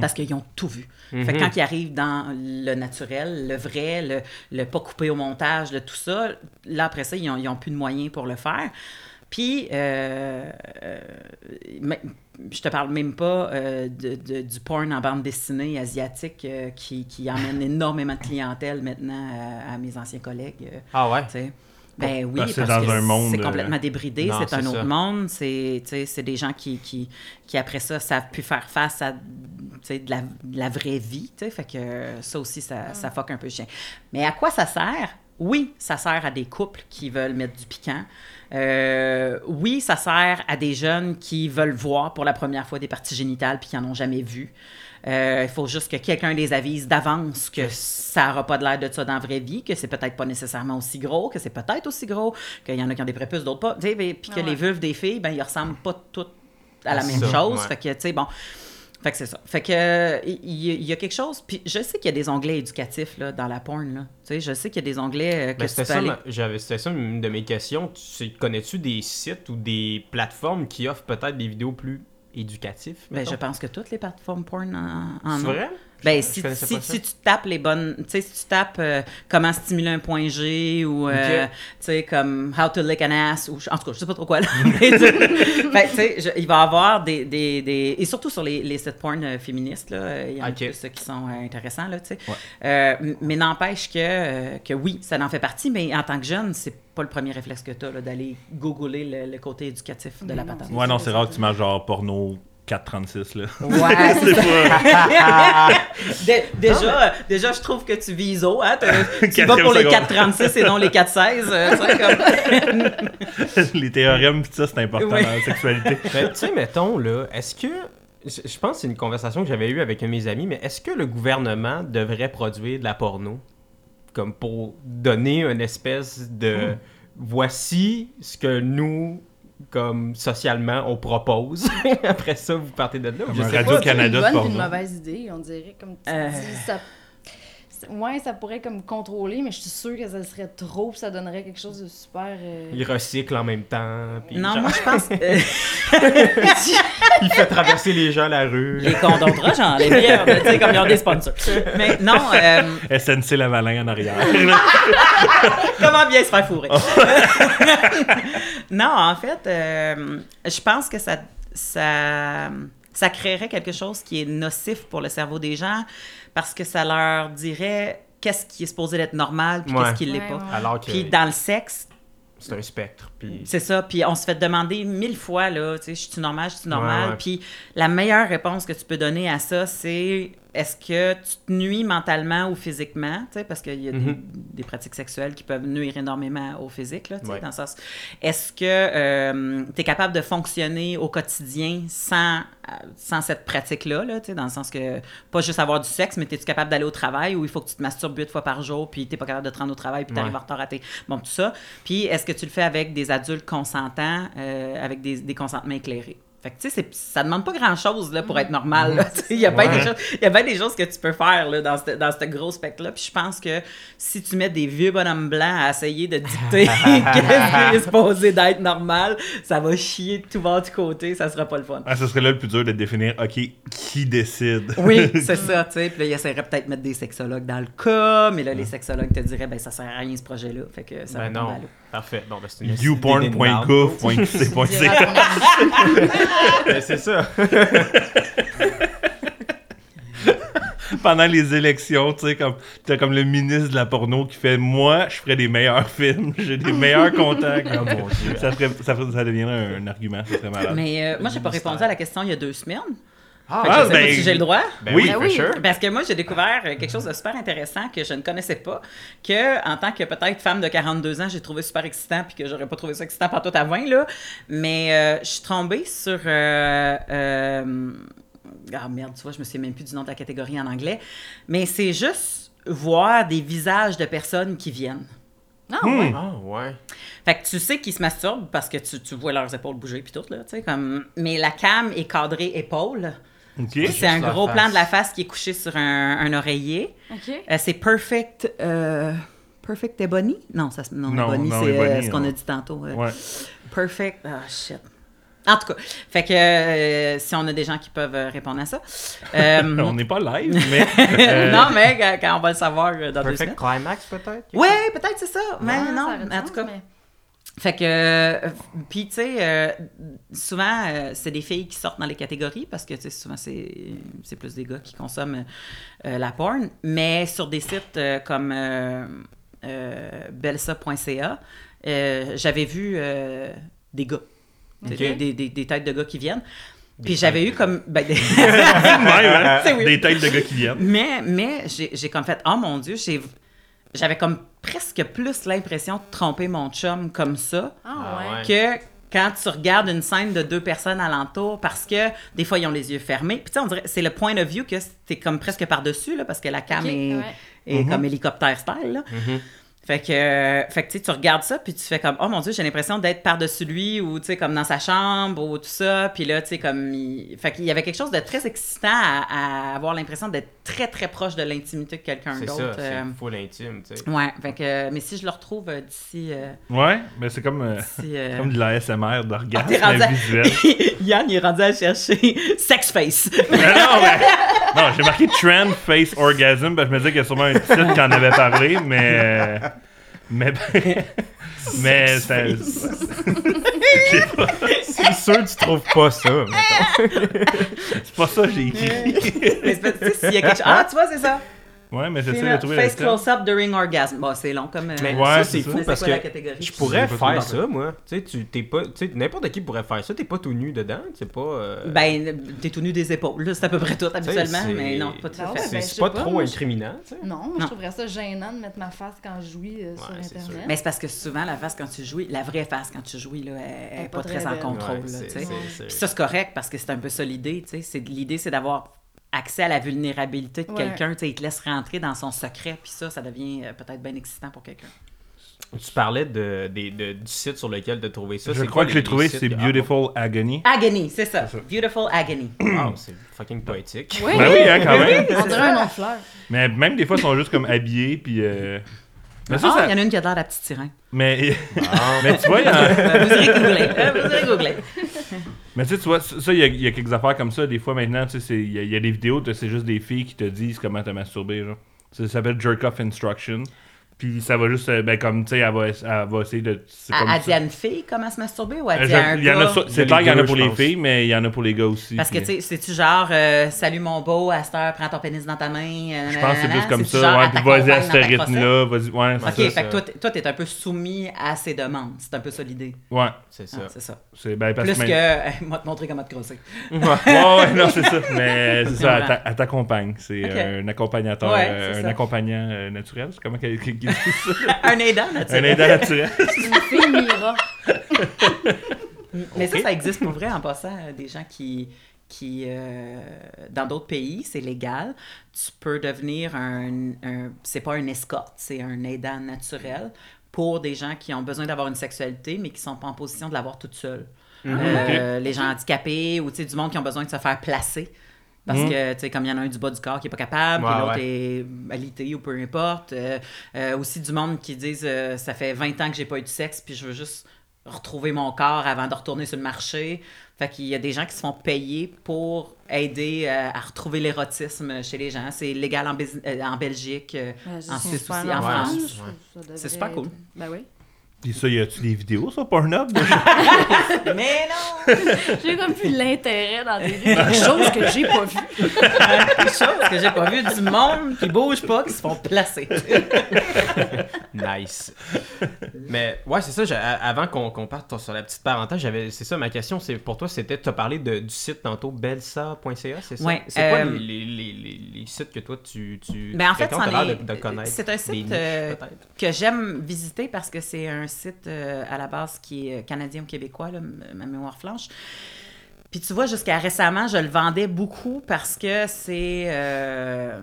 Parce qu'ils ont tout vu. Fait que quand ils arrivent dans le naturel, le vrai, le, le pas coupé au montage, le tout ça, là, après ça, ils ont, ils ont plus de moyens pour le faire. Puis, euh, euh, je te parle même pas euh, de, de- du porn en bande dessinée asiatique euh, qui, qui emmène énormément de clientèle maintenant à, à mes anciens collègues. euh, Ah ouais? Ben oui, Parce parce, que c'est dans que un monde, c'est euh, complètement débridé, Non, c'est un autre ça. monde, c'est tu sais, c'est des gens qui, qui, qui, après ça, savent plus faire face à tu sais, de la, de la vraie vie, tu sais, fait que ça aussi, ça, ça fuck un peu le chien. Mais à quoi ça sert? Oui, ça sert à des couples qui veulent mettre du piquant. Euh, oui, ça sert à des jeunes qui veulent voir pour la première fois des parties génitales puis qui n'en ont jamais vu. Euh, Il faut juste que quelqu'un les avise d'avance que ça n'aura pas de l'air de ça dans la vraie vie, que c'est peut-être pas nécessairement aussi gros, que c'est peut-être aussi gros, qu'il y en a qui ont des prépuces, d'autres pas. Puis que Ah ouais. les vulves des filles, ben, ils ressemblent pas toutes à la même ça, chose. ouais. Fait que, tu sais, bon. Fait que c'est ça. Fait que il y, a quelque chose. Puis je sais qu'il y a des onglets éducatifs là, dans la porn. Là. Tu sais, je sais qu'il y a des onglets euh, que Ben, tu c'était ça, aller. ma- ça une de mes questions. Tu connais-tu des sites ou des plateformes qui offrent peut-être des vidéos plus éducatives? Ben, je pense que toutes les plateformes porn en, en C'est vrai? Ben, Je- si, si, tu tapes les bonnes. Tu sais, si tu tapes euh, comment stimuler un point G ou, euh, tu sais, comme how to lick an ass ou. En tout cas, je sais pas trop quoi, là. Mais, tu sais, il va y avoir des, des, des- Et surtout sur les, les sites porn euh, féministes, là. Il y en a plus euh, qui sont euh, intéressants, là, tu sais. Euh, mais n'empêche que, euh, que oui, ça en fait partie, mais en tant que jeune, c'est pas le premier réflexe que tu as, d'aller googler le, le côté éducatif de la patente. Ouais, non, c'est rare que tu marches genre porno 436, là. Ouais, c'est ça. Dé- déjà, euh, déjà, je trouve que tu vises haut. Hein? Tu vas pour les seconde. 4,36 et non les 4,16. euh, comme... les théorèmes, pis ça, c'est important Ouais. dans la sexualité. Ben, tu sais, mettons, là, est-ce que. Je je pense que c'est une conversation que j'avais eue avec un de mes amis, mais est-ce que le gouvernement devrait produire de la porno? Comme pour donner une espèce de. Voici ce que nous, comme socialement, on propose. Après ça, vous partez de là. Comme Je un sais radio pas. Canada. C'est une bonne une mauvaise idée, on dirait. Comme tu Euh. dis, ça... Ouais, ça pourrait comme contrôler, mais je suis sûre que ça serait trop, puis ça donnerait quelque chose de super... euh, Il recycle en même temps. puis Non, genre, moi, je pense que euh, il fait traverser les gens la rue. les condoms de j'en ai bien, tu sais, comme ils ont des sponsors. Mais non, euh, SNC Lavalin en arrière. comment bien se faire fourrer? non, en fait, euh, je pense que ça, ça, ça créerait quelque chose qui est nocif pour le cerveau des gens parce que ça leur dirait qu'est-ce qui est supposé d'être normal puis Ouais. qu'est-ce qui l'est Ouais, pas. ouais. Alors que Puis dans le sexe, c'est un spectre. Puis c'est ça. Puis on se fait demander mille fois, là, tu sais, je suis normal, je suis normal? Ouais, ouais. Puis la meilleure réponse que tu peux donner à ça, c'est est-ce que tu te nuis mentalement ou physiquement, tu sais, parce qu'il y a des, Mhm. des pratiques sexuelles qui peuvent nuire énormément au physique, là, tu Ouais. dans le sens. Est-ce que tu es capable de fonctionner au quotidien sans, euh, sans cette pratique-là, là, tu sais, dans le sens que pas juste avoir du sexe, mais es-tu capable d'aller au travail ou il faut que tu te masturbes huit fois par jour puis t'es pas capable de te rendre au travail puis Ouais. en retard à tes... Bon, tout ça. Puis est-ce que tu le fais avec des adultes consentants, euh, avec des, des consentements éclairés? Fait que, tu sais, ça demande pas grand-chose là, pour être normal. Il y a bien Ouais. des choses, il y a bien des choses que tu peux faire là, dans ce dans ce gros spectre-là. Puis je pense que si tu mets des vieux bonhommes blancs à essayer de dicter qu'est-ce qui est supposé d'être normal, ça va chier de tout bas du côté, ça sera pas le fun. Ah, ce serait là le plus dur de définir, OK, qui décide? Oui, c'est ça, tu sais. Puis là, il essaierait peut-être de mettre des sexologues dans le cas, mais là, les sexologues te diraient, ben ça sert à rien ce projet-là. Fait que ça va Ben tomber à non. l'eau. Parfait. Bon, ben, c'est une Ben, c'est ça. Pendant les élections, tu sais, comme t'as comme le ministre de la porno qui fait Moi, je ferais des meilleurs films, j'ai des meilleurs contacts. Oh mon Dieu. ça, ferait, ça, ferait- ça deviendrait un, argument, ça serait malade. Mais euh, moi, j'ai pas répondu à la question il y a deux semaines. Ah, Ah, je sais pas ben- si j'ai le droit. Ben Oui. Ben oui. sure. Parce que moi, j'ai découvert euh, quelque chose de super intéressant que je ne connaissais pas, que en tant que peut-être femme de 42 ans, j'ai trouvé super excitant, puis que j'aurais pas trouvé ça excitant par tout à 20, là. Mais euh, je suis tombée sur... euh, euh, ah merde, tu vois, je me souviens même plus du nom de la catégorie en anglais. Mais c'est juste voir des visages de personnes qui viennent. Non, Hmm. ouais. Ah, ouais. Fait que tu sais qu'ils se masturbent parce que tu, tu vois leurs épaules bouger puis tout, là, tu sais, comme... Mais la cam est cadrée épaule. C'est un gros plan de la face qui est couché sur un, un oreiller. OK. Euh, c'est Perfect. euh, Perfect Ebony? Non, ça, non, Non, Ebony, non, c'est euh, ce qu'on a dit tantôt. euh, Ouais. Perfect. Ah, shit. En tout cas, fait que euh, si on a des gens qui peuvent répondre à ça. Euh, On n'est pas live, mais. euh, non, mais quand, on va le savoir dans deux Perfect semaines. Climax, peut-être? Oui, peut-être c'est ça. Mais Ouais, non, ça en sens, tout cas. mais- Fait que, euh, puis tu sais, euh, souvent, euh, c'est des filles qui sortent dans les catégories parce que, tu sais, souvent, c'est plus des gars qui consomment la porn. Mais sur des sites comme belsa.ca, j'avais vu des gars, des, des- des- des têtes de gars qui viennent. Puis j'avais eu comme... ben, des- ouais, ouais. C'est weird. Des têtes de gars qui viennent. mais, mais j'ai comme fait, oh mon Dieu, j'ai- j'avais comme presque plus l'impression de tromper mon chum comme ça Ah Ah ouais. que quand tu regardes une scène de deux personnes alentour parce que des fois ils ont les yeux fermés. Puis tu sais, on dirait c'est le point de vue que t'es comme presque par-dessus là, parce que la cam est, ouais. est comme hélicoptère style. Là. Fait que, euh, fait que tu sais, tu regardes ça, puis tu fais comme, oh mon Dieu, j'ai l'impression d'être par-dessus lui, ou tu sais, comme dans sa chambre, ou tout ça. Puis là, tu sais, comme. Il... Fait qu'il y avait quelque chose de très excitant à, à avoir l'impression d'être très, très proche de l'intimité de quelqu'un C'est d'autre. ça, euh, c'est full intime, tu sais. Ouais, fait que, mais si je le retrouve euh, d'ici. euh, Ouais, mais c'est comme, euh, euh, comme de l'ASMR rendu à- visuel. Yann, il est rendu à chercher Sex Face. Mais non, mais- non, j'ai marqué Trend Face Orgasm, parce que je me disais qu'il y a sûrement un titre qui en avait parlé, mais. Mais. mais ça. C'est sûr que tu trouves pas ça. C'est pas ça que j'ai écrit. Mais c'est pas- tu sais, s'il y a quelque chose. Ah, tu vois, c'est ça. Ouais, mais j'essaie de trouver Face close-up during orgasm. Bon, c'est long comme. euh, Mais Ouais, ça, c'est fou Mais parce c'est quoi que la catégorie? je pourrais faire ça, moi. Tu sais, tu t'es pas. Tu sais, n'importe qui pourrait faire ça. T'es pas tout nu dedans. C'est pas. euh, Ben, t'es tout nu des épaules. Là, c'est à peu près tout habituellement, mais non, pas tout à fait. C'est ben, c'est pas pas, trop incriminant, tu sais. Non, je trouverais ça gênant de mettre ma face quand je jouis euh, sur. Internet. Mais c'est parce que souvent, la face quand tu jouis, la vraie face quand tu jouis, là, elle n'est pas, très, en contrôle. Puis ça, c'est correct parce que c'est un peu ça l'idée. tu sais. C'est- L'idée, c'est d'avoir accès à la vulnérabilité de Ouais. quelqu'un. tu sais, Il te laisse rentrer dans son secret, puis ça, ça devient euh, peut-être bien excitant pour quelqu'un. Tu parlais de, des- de- du site sur lequel tu as trouvé ça. Je crois que l'ai trouvé, c'est? Ah, Beautiful Agony. Agony, c'est ça. Beautiful Agony. Wow, c'est fucking poétique. Oui, Ben oui, hein, quand même. on dirait un nom de fleur. Mais même des fois, ils sont juste comme habillés, puis. euh, Mais Ah, ça, ça- il y en a une qui a l'air de la petite sirène. Mais, Ah. mais tu vois, il y en- Euh, vous irez googler. Vous irez googler. Mais tu sais, vois, ça, il y, a- quelques affaires comme ça. Des fois, maintenant, tu sais, il y, a- des vidéos, c'est juste des filles qui te disent comment te masturber. Genre. Ça s'appelle Jerk Off Instruction. Puis ça va juste, euh, ben, comme, tu sais, elle va, elle va essayer de. c'est comme ça. dit à une fille comment se masturber ou elle Euh, dit à un gars? C'est clair qu'il y en a pour les filles, mais il y en a pour les gars aussi. Parce que, tu sais, c'est-tu genre, euh, salut mon beau, à cette heure, prends ton pénis dans ta main. euh, Je pense que c'est plus comme ça. genre, Ouais, puis vas-y à ce rythme-là. Vas-y. Ouais, Ok, c'est fait ça. que toi, t'es- toi, t'es un peu soumis à ses demandes. C'est un peu ça l'idée. Ouais. C'est Ah, ça. c'est ça. C'est ben, parce Plus que. que, moi te montrer comment te grosser. Ouais, ouais, non, c'est ça. Mais c'est ça, elle t'accompagne. C'est Ok. un accompagnateur, un accompagnant naturel. C'est comment un aidant, tu Un aidant naturel. Une fille Mira. Mais ça, ça existe pour vrai en passant. euh, Des gens qui, qui euh, dans d'autres pays, c'est légal. Tu peux devenir un, un- c'est pas un escorte, c'est un aidant naturel pour des gens qui ont besoin d'avoir une sexualité, mais qui sont pas en position de l'avoir toute seule. Euh, Les gens handicapés ou tu sais, du monde qui ont besoin de se faire placer. Parce que, tu sais, comme il y en a un du bas du corps qui est pas capable, puis l'autre ouais. est alité ou peu importe. Euh, euh, aussi du monde qui disent euh, ça fait 20 ans que j'ai pas eu de sexe, puis je veux juste retrouver mon corps avant de retourner sur le marché. Fait qu'il y a des gens qui se font payer pour aider euh, à retrouver l'érotisme chez les gens. C'est légal en, Belgique, en Suisse aussi, en France. C'est super cool. Ben oui. Puis ça, y a-tu des vidéos sur Pornhub? Mais non! J'ai comme vu l'intérêt dans des vues, quelque chose que j'ai pas vu. Des choses que j'ai pas vues du monde qui bouge pas, qui se font placer. Nice. Mais ouais, c'est ça. Avant qu'on qu'on parte sur la petite parenthèse, j'avais, c'est ça ma question. C'est pour toi, c'était de te parler de, du site tantôt belsa.ca, c'est ça? Ouais, c'est quoi euh, les, les, les, les- les sites que toi tu tu Ben, en fait, c'est un site, niches, euh, que j'aime visiter parce que c'est un site euh, à la base qui est canadien ou québécois, là, ma mémoire flanche. Puis tu vois, jusqu'à récemment, je le vendais beaucoup parce que c'est euh,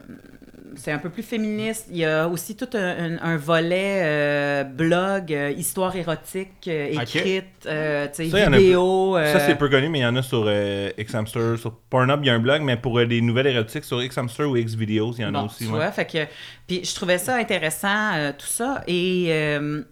c'est un peu plus féministe. Il y a aussi tout un, un- un volet euh, blog, euh, histoire érotique euh, écrite, euh, sais, Ça, a vidéo. euh, Ça, c'est peu connu, mais il y en a sur euh, Xhamster. Sur Pornhub, il y a un blog, mais pour euh, des nouvelles érotiques, sur Xhamster ou Xvideos, il y en a aussi. tu ouais. vois, fait que, puis je trouvais ça intéressant, euh, tout ça. Et euh, Euh,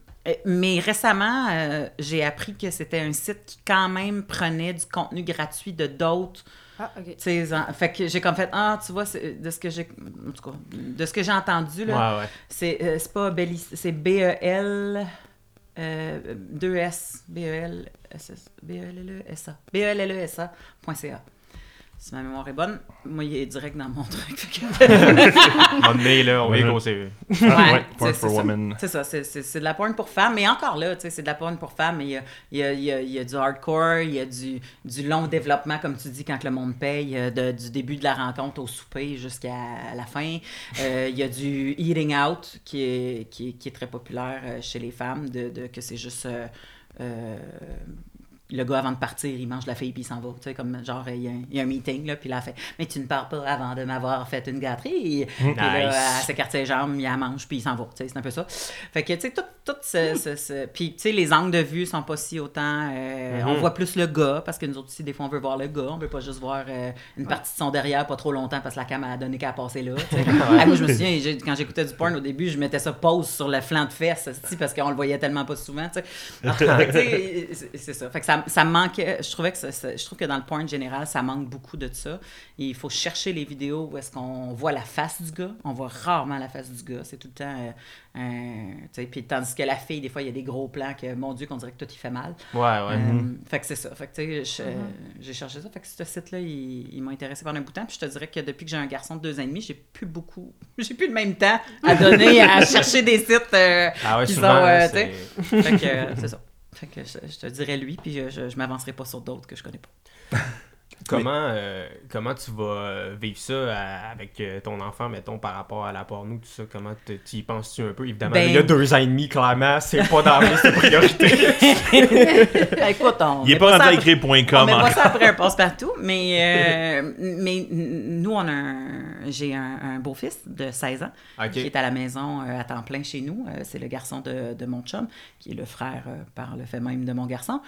Mais récemment, euh, j'ai appris que c'était un site qui quand même prenait du contenu gratuit de d'autres. Ah, ok. tu sais, en- Fait que j'ai comme fait ah tu vois c'est- de ce que j'ai en tout cas de ce que j'ai entendu là, Ouais, ouais. c'est euh, c'est pas Belly, c'est B E L euh, 2 S B E L S S B E L L E S A B E L L E S A.ca. Si ma mémoire est bonne, moi il est direct dans mon truc. donné, là, on y Ouais. conseiller. Ouais, c'est- Porn c'est for ça. Women. C'est ça, c'est- c'est c'est de la porn pour femmes, mais encore là, tu sais, c'est de la porn pour femmes, mais il y a, il y a- il y a- il y a du hardcore, il y a du, du long développement, comme tu dis, quand le monde paye, euh, de- du début de la rencontre au souper jusqu'à la fin. Euh, il y a du eating out qui est, qui est, qui est très populaire euh, chez les femmes, de, de- que c'est juste... euh, euh, le gars, avant de partir, il mange la fille puis il s'en va. Tu sais, comme genre, il y, a un, il y a un meeting, là, puis là, elle fait Mais tu ne pars pas avant de m'avoir fait une gâterie. Puis là, Nice. elle s'écarte ses jambes, il la mange, puis il s'en va. Tu sais, c'est un peu ça. Fait que, tu sais, tout, tout ce, ce- ce- Puis, tu sais, les angles de vue sont pas si autant. euh, On voit plus le gars, parce que nous autres aussi, des fois, on veut voir le gars. On veut pas juste voir euh, une partie de son derrière pas trop longtemps parce que la cam a donné qu'à passer là. tu sais. Ah, moi, je me souviens, quand j'écoutais du porn au début, je mettais ça pause sur le flanc de fesses, esti, parce qu'on le voyait tellement pas souvent. tu sais. C'est ça. Fait que ça, ça manquait. Je trouvais que ça- ça- je trouve que dans le porn général, ça manque beaucoup de ça. Il faut chercher les vidéos où est-ce qu'on voit la face du gars. On voit rarement la face du gars. C'est tout le temps euh, Puis tandis que la fille, des fois, il y a des gros plans que, mon Dieu, qu'on dirait que tout il fait mal. Ouais, ouais. Euh, Fait que c'est ça. Fait que tu sais, je- j'ai cherché ça. Fait que ce site-là, il, il m'a intéressé pendant un bout de temps. Puis je te dirais que depuis que j'ai un garçon de deux ans et demi, j'ai plus beaucoup. J'ai plus le même temps à donner à chercher des sites. euh, Ah ouais, qui souvent, sont, euh, fait que euh, c'est ça. Fait que je, te dirais lui, puis je, je m'avancerai pas sur d'autres que je connais pas. Comment, euh, comment tu vas euh, vivre ça à- avec euh, ton enfant, mettons, par rapport à la porno, tout ça? Comment tu y penses-tu un peu? Évidemment, Ben- il y a deux ans et demi, clairement, c'est pas dans la liste de priorité. Ben, écoute, on. Il est pas rendu après- écrire On .com met pas encore. ça après un passe-partout, mais, euh, mais nous, on a un, j'ai un, un beau-fils de 16 ans qui est à la maison euh, à temps plein chez nous. Euh, c'est le garçon de, de mon chum, qui est le frère euh, par le fait même de mon garçon.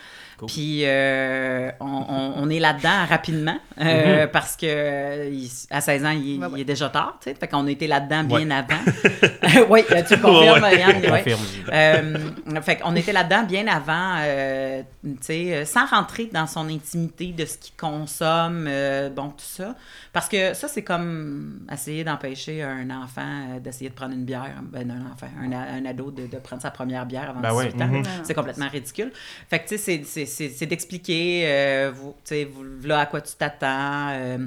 Puis euh, on, on- on est là-dedans rapidement euh, parce que euh, il- à 16 ans, il, Ouais, il ouais. est déjà tard. tu sais. Fait qu'on a été là-dedans bien Ouais. avant. oui, tu confirmes. Yann. Euh, fait qu'on était là-dedans bien avant, euh, tu sais, euh, sans rentrer dans son intimité de ce qu'il consomme, euh, bon, tout ça. Parce que ça, c'est comme essayer d'empêcher un enfant euh, d'essayer de prendre une bière, ben, un enfant, un, ado de, de prendre sa première bière avant Ben 18 ouais, ans. mhm. C'est complètement ridicule. Fait que, tu sais, c'est- c'est- c'est c'est d'expliquer, euh, vous- tu sais, vous- là, quoi tu t'attends, euh,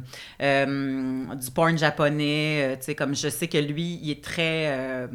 euh, du porn japonais, euh, tu sais, comme je sais que lui, il est très... euh,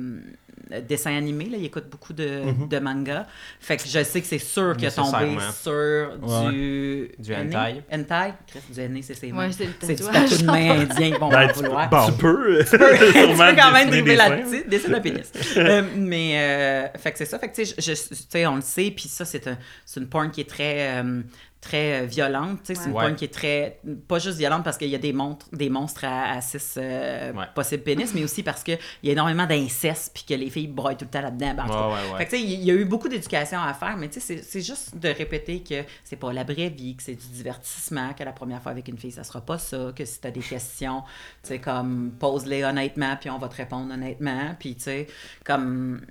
dessin animé, là, il écoute beaucoup de, de manga. Fait que je sais que c'est sûr qu'il a tombé sur du... Du hentai. Hentai? Du hentai, c'est ses mains. Ouais, c'est du tatou de main indien, vont Ben, tu, vouloir. tu peux, tu peux sûrement quand même dessiner des la petite, dessine un pénis. Euh, mais, euh, fait que c'est ça. Fait que, tu sais, je- je- tu sais, on le sait, puis ça, c'est un- c'est une porn qui est très, euh, très euh, violente. tu C'est une porn qui est très, pas juste violente parce qu'il y a des, montres, des monstres à, à six euh, Ouais. possibles pénis, mais aussi parce qu'il y a énormément d'inceste, puis que les filles broient tout le temps là-dedans. Ben, Ouais, fait que, tu il y a eu beaucoup d'éducation à faire, mais tu c'est- juste de répéter que c'est pas la vraie vie, que c'est du divertissement, que la première fois avec une fille, ça sera pas ça, que si t'as des questions, tu sais, comme pose-les honnêtement, puis on va te répondre honnêtement, puis tu sais, comme.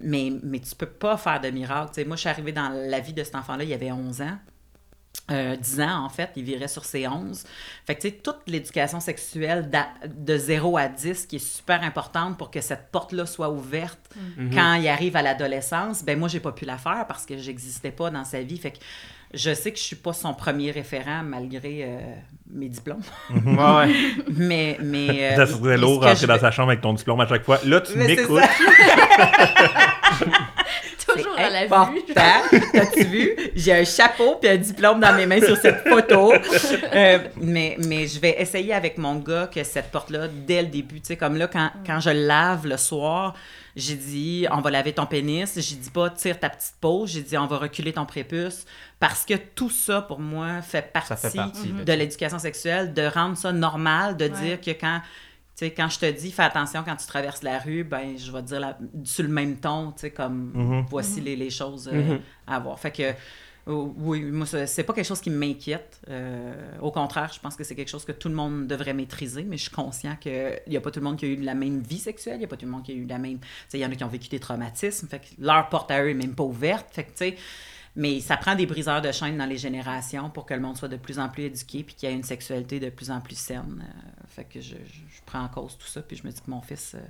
Mais, mais tu peux pas faire de miracle. Tu moi, je suis arrivée dans la vie de cet enfant-là, il y avait 11 ans. Euh, 10 ans, en fait, il virait sur ses 11. Fait que, tu sais, toute l'éducation sexuelle de 0 à 10 qui est super importante pour que cette porte-là soit ouverte quand il arrive à l'adolescence, ben moi, j'ai pas pu la faire parce que j'existais pas dans sa vie. Fait que je sais que je suis pas son premier référent malgré euh, mes diplômes. Ouais, ouais. mais, mais... euh, Ça serait lourd rentrer dans vais- sa chambre avec ton diplôme à chaque fois. Là, tu m'écoutes. Toujours à la vue. T'as-tu vu? J'ai un chapeau puis un diplôme dans mes mains sur cette photo. Euh, mais, mais je vais essayer avec mon gars que cette porte-là, dès le début, tu sais, comme là, quand, quand je le lave le soir, j'ai dit, on va laver ton pénis. J'ai dit pas, tire ta petite peau. J'ai dit, on va reculer ton prépuce. Parce que tout ça, pour moi, fait partie, Ça fait partie de de l'éducation sexuelle, de rendre ça normal, de Ouais. dire que quand tu sais, quand je te dis fais attention quand tu traverses la rue, ben je vais te dire la- sur le même ton, tu sais, comme Mhm. voici les, les choses euh, Mhm. à voir. Fait que Oh, oui, moi, c'est pas quelque chose qui m'inquiète. Euh, au contraire, je pense que c'est quelque chose que tout le monde devrait maîtriser, mais je suis conscient qu'il n'y a pas tout le monde qui a eu la même vie sexuelle, il n'y a pas tout le monde qui a eu la même. Il y en a qui ont vécu des traumatismes, fait que leur porte à eux est même pas ouverte. Fait que, tu sais, mais ça prend des briseurs de chaîne dans les générations pour que le monde soit de plus en plus éduqué puis qu'il y ait une sexualité de plus en plus saine. Euh, fait que je, je- je prends en cause tout ça, puis je me dis que mon fils. euh,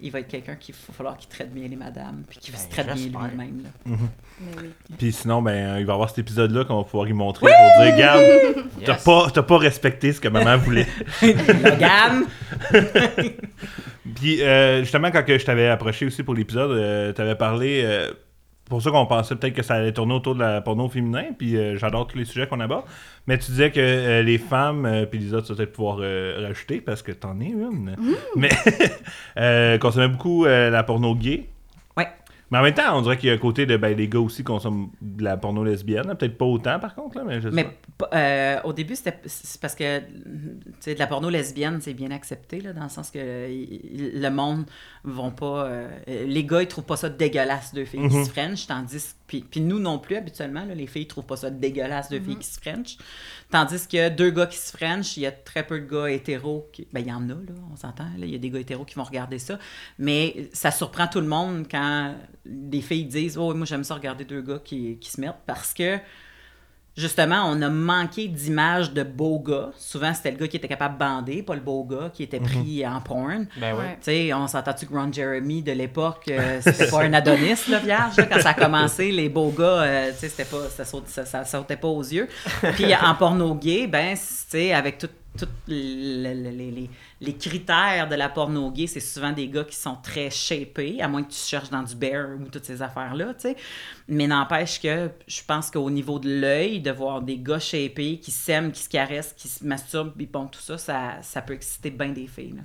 il va être quelqu'un qu'il va falloir qu'il traite bien les madames, puis qu'il se Ben, traite bien lui-même. là. Mais oui. Puis sinon, ben, il va y avoir cet épisode-là qu'on va pouvoir y montrer pour dire, regarde, t'as Yes. pas, t'as pas respecté ce que maman voulait. Logan! Puis euh, justement, quand que je t'avais approché aussi pour l'épisode, euh, t'avais parlé. Pour ça qu'on pensait peut-être que ça allait tourner autour de la porno féminin, puis euh, j'adore tous les sujets qu'on aborde. Mais tu disais que euh, les femmes, euh, puis Lisa, tu vas peut-être pouvoir rajouter parce que t'en es une. Mais euh, consommaient beaucoup la porno gay. Mais en même temps, on dirait qu'il y a un côté de ben, les gars aussi consomment de la porno lesbienne. Peut-être pas autant par contre, là, mais je sais Mais pas. euh, au début, c'était c'est parce que tu sais, de la porno lesbienne, c'est bien accepté, là, dans le sens que le monde vont pas. euh, les gars, ils trouvent pas ça dégueulasse deux filles qui Mhm. se French, tandis puis, puis nous non plus, habituellement, là, les filles trouvent pas ça dégueulasse deux filles qui se French. Tandis que deux gars qui se French, il y a très peu de gars hétéros. Qui... Ben, il y en a, là, on s'entend. Il y a des gars hétéros qui vont regarder ça. Mais ça surprend tout le monde quand des filles disent Oh, moi, j'aime ça regarder deux gars qui, qui se mettent parce que justement, on a manqué d'images de beaux gars. Souvent, c'était le gars qui était capable de bander, pas le beau gars qui était pris en porn. Ben ouais. Ouais. Tu sais, on s'entend-tu que Ron Jeremy de l'époque, euh, c'était pas un Adonis, là, vierge, là, quand ça a commencé, les beaux gars, euh, tu sais, c'était pas, ça, saute- ça, ça sautait pas aux yeux. Puis en porno gay, ben, tu sais, avec tout tous les, les- les- les critères de la porno gay, c'est souvent des gars qui sont très shapés, à moins que tu cherches dans du bear ou toutes ces affaires-là, tu sais. Mais n'empêche que je pense qu'au niveau de l'œil, de voir des gars shapés qui s'aiment, qui se caressent, qui se masturbent, puis bon, tout ça, ça, ça peut exciter bien des filles. là.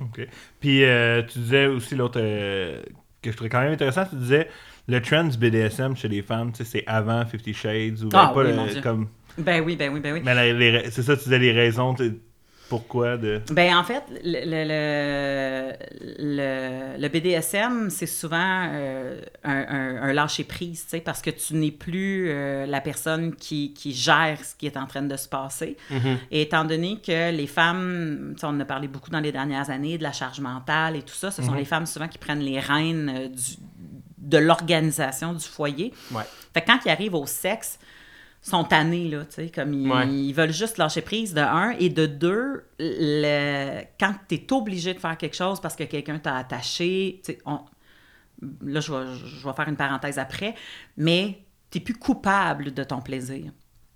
OK. Puis euh, tu disais aussi l'autre euh, que je trouvais quand même intéressant, tu disais le trend du BDSM chez les femmes, tu sais, c'est avant Fifty Shades ou Ah ben, pas oui, le- comme Ben oui, ben oui, ben oui. mais c'est ça tu disais les raisons pourquoi de? Ben en fait, le, le, le, le BDSM, c'est souvent euh, un, un, un lâcher-prise, tu sais, parce que tu n'es plus euh, la personne qui, qui gère ce qui est en train de se passer. Et étant donné que les femmes, tu sais, on en a parlé beaucoup dans les dernières années, de la charge mentale et tout ça, ce sont les femmes souvent qui prennent les rênes euh, du, de l'organisation du foyer. Ouais. Fait que quand ils arrivent au sexe, sont tannés, là, tu sais, comme ils, Ouais. ils veulent juste lâcher prise de un, et de deux, le, quand tu es obligé de faire quelque chose parce que quelqu'un t'a attaché, tu sais, on- là, je vais, je vais faire une parenthèse après, mais tu plus coupable de ton plaisir.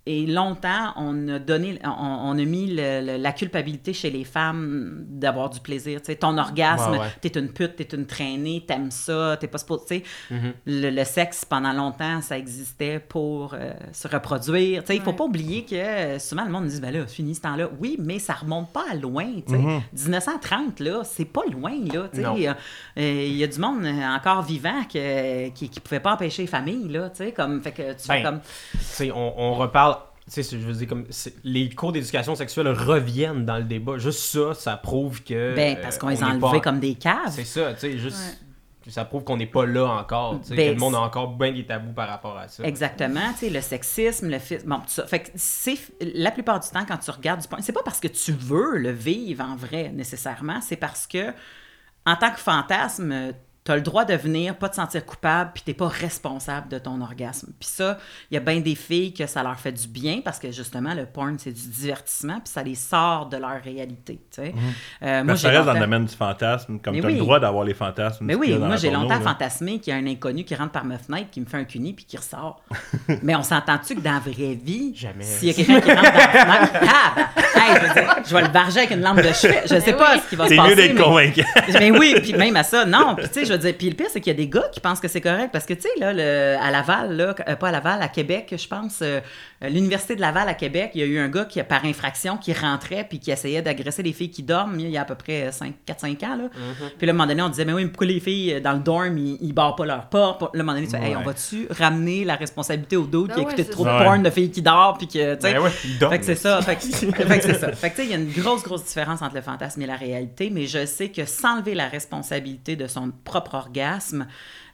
Et longtemps, on a donné, on, on a mis le- le- la culpabilité chez les femmes d'avoir du plaisir. Tu sais, ton orgasme, Ouais, ouais. t'es une pute, t'es une traînée, t'aimes ça, t'es pas supposé. tu sais. Mm-hmm. le, le sexe, pendant longtemps, ça existait pour euh, se reproduire. Tu sais, Il faut Ouais. pas oublier que euh, souvent le monde dit ben là, fini ce temps-là. Oui, mais ça remonte pas à loin. tu sais. 1930, là, c'est pas loin. là. tu sais. Non. Euh, Il y a du monde encore vivant que- qui ne pouvait pas empêcher les familles. Là, tu sais, comme, fait que tu fais Ben, comme. Tu sais, on, on reparle. Tu sais, je veux dire, comme c'est- les cours d'éducation sexuelle reviennent dans le débat. Juste ça, ça prouve que. Ben, parce qu'on euh, les a enlevés pas- comme des caves. C'est ça, tu sais, juste. Ça prouve qu'on n'est pas là encore. sais, Ben, que le monde a encore bien des tabous par rapport à ça. Exactement, tu sais, le sexisme, le fi- bon, tout ça. Fait que c'est la plupart du temps quand tu regardes du porn, c'est pas parce que tu veux le vivre en vrai nécessairement, c'est parce que en tant que fantasme, tu as le droit de venir, pas te sentir coupable, puis t'es pas responsable de ton orgasme. Puis ça, il y a bien des filles que ça leur fait du bien parce que justement, le porn, c'est du divertissement, puis ça les sort de leur réalité. tu sais. Euh, moi, ça reste dans le domaine du fantasme comme tu as oui. le droit d'avoir les fantasmes mais oui, moi j'ai longtemps là. fantasmé qu'il y a un inconnu qui rentre par ma fenêtre, qui me fait un cuni puis qui ressort. Mais on s'entend-tu que dans la vraie vie, Jamais. s'il y a quelqu'un qui rentre dans la fenêtre, ah, ben, hey, je, veux dire, je vais le barger avec une lampe de chevet. Je sais pas oui. ce qui va se c'est passer. mieux d'être mais- convaincant mais oui, puis même à ça, non. Puis tu sais, je veux dire, puis le pire, c'est qu'il y a des gars qui pensent que c'est correct parce que tu sais, là, à Laval, là, euh, pas à Laval, à Québec, je pense, euh, l'Université de Laval à Québec, il y a eu un gars qui, par infraction, qui rentrait puis qui essayait d'agresser les filles qui dorment il y a à peu près 4-5 ans. Là. Puis là, à un moment donné, on disait, mais oui, mais pourquoi les filles euh, dans le dorm, ils, ils barrent pas leur porte? Là, à un moment donné, tu fais, hey, on va-tu ramener la responsabilité au dos qui Ah a ouais, écouté c'est trop ça. de porn de filles qui dorment puis que, tu sais, Ben ouais, ils dorment. fait que c'est ça. Fait que, fait que c'est ça. Fait que tu sais, il y a une grosse, grosse différence entre le fantasme et la réalité, mais je sais que s'enlever la responsabilité de son propre orgasme,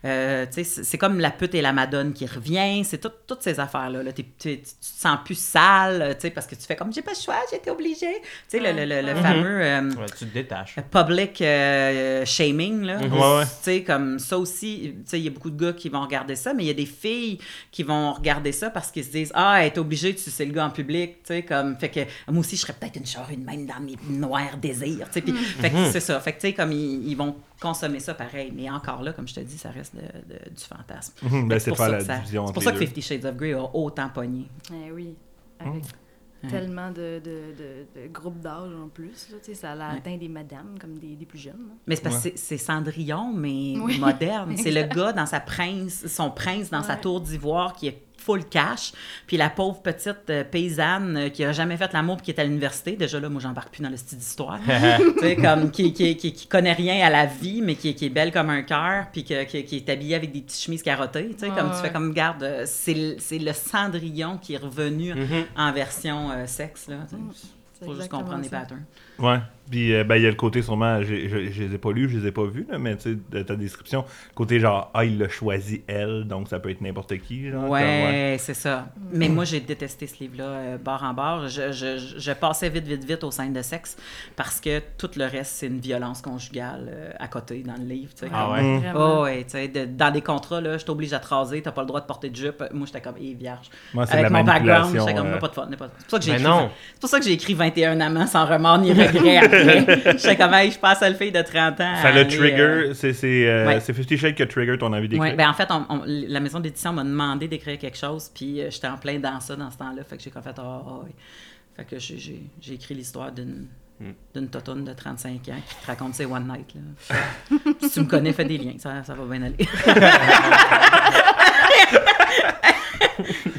Euh, tu sais, c'est comme la pute et la madone qui revient. C'est tout- toutes ces affaires-là. Là. T'es- t'es- tu te sens plus sale, tu sais, parce que tu fais comme j'ai pas le choix, été obligée. Tu sais, le, le- le- le fameux euh, Ouais, tu te détaches. public euh, shaming, là. Ouais, ouais. Tu sais, comme ça aussi, tu sais, il y a beaucoup de gars qui vont regarder ça, mais il y a des filles qui vont regarder ça parce qu'ils se disent Ah, être obligée de sucer le gars en public, tu sais, comme, fait que moi aussi, je serais peut-être une charrue même dans mes noirs désirs, tu sais, puis, fait que c'est ça, fait que, tu sais, comme ils, ils vont consommer ça pareil, mais encore là, comme je te dis, ça reste de- de- du fantasme. Mhm, ben, c'est pour ça la que ça- division C'est entre pour les ça que deux. Fifty Shades of Grey a autant pogné. Eh oui. Avec tellement de, de, de, de groupes d'âge en plus. Là, ça a atteint des madames comme des, des plus jeunes. là. Mais c'est parce que c'est- c'est Cendrillon, mais Oui, moderne. C'est le gars dans sa prince, son prince dans sa tour d'ivoire qui est full cash, puis la pauvre petite euh, paysanne euh, qui a jamais fait l'amour puis qui est à l'université. Déjà là, moi j'embarque plus dans le style d'histoire. tu sais, comme qui, qui, qui, qui connaît rien à la vie, mais qui, qui est belle comme un cœur, puis que- qui, qui est habillée avec des petites chemises carottées. Tu sais, Ouais, comme tu fais comme garde, euh, c'est le- c'est le Cendrillon qui est revenu en version euh, sexe là. C'est Faut juste comprendre les patterns. Ouais. Puis, euh, ben, il y a le côté sûrement, je, je les ai pas lus, je les ai pas vus, là, mais tu sais, de ta description, le côté genre, ah, il l'a choisi elle, donc ça peut être n'importe qui, genre. Ouais, c'est ça. Mais moi, j'ai détesté ce livre-là, euh, barre en barre. Je, je- je passais vite, vite, vite aux scènes de sexe parce que tout le reste, c'est une violence conjugale euh, à côté dans le livre. tu sais, Ah comme- ouais? Oh, ouais, tu sais, de- dans des contrats, là, je t'oblige à te raser, t'as pas le droit de porter de jupe. Moi, j'étais comme, hé, vierge. Moi, c'est de Avec la mon background, j'étais comme, euh. pas de fun. pas de- C'est pour ça que j'ai Mais écrit, non. c'est pour ça que j'ai écrit 21 amants sans remords ni regret après. J'étais comme, hey, je passe à le fille de 30 ans. Ça le trigger, euh, c'est c'est euh, ouais. c'est Fifty Shades qui a trigger ton envie d'écrire. Ouais, ben en fait, on- on- la maison d'édition m'a demandé d'écrire quelque chose, puis euh, j'étais en plein dans ça dans ce temps-là. Fait que j'ai comme fait, ah, oui. Fait que j'ai- écrit l'histoire d'une d'une totonne de 35 ans qui te raconte ses one night. Là. Si tu me connais, fais des liens, ça, ça va bien aller.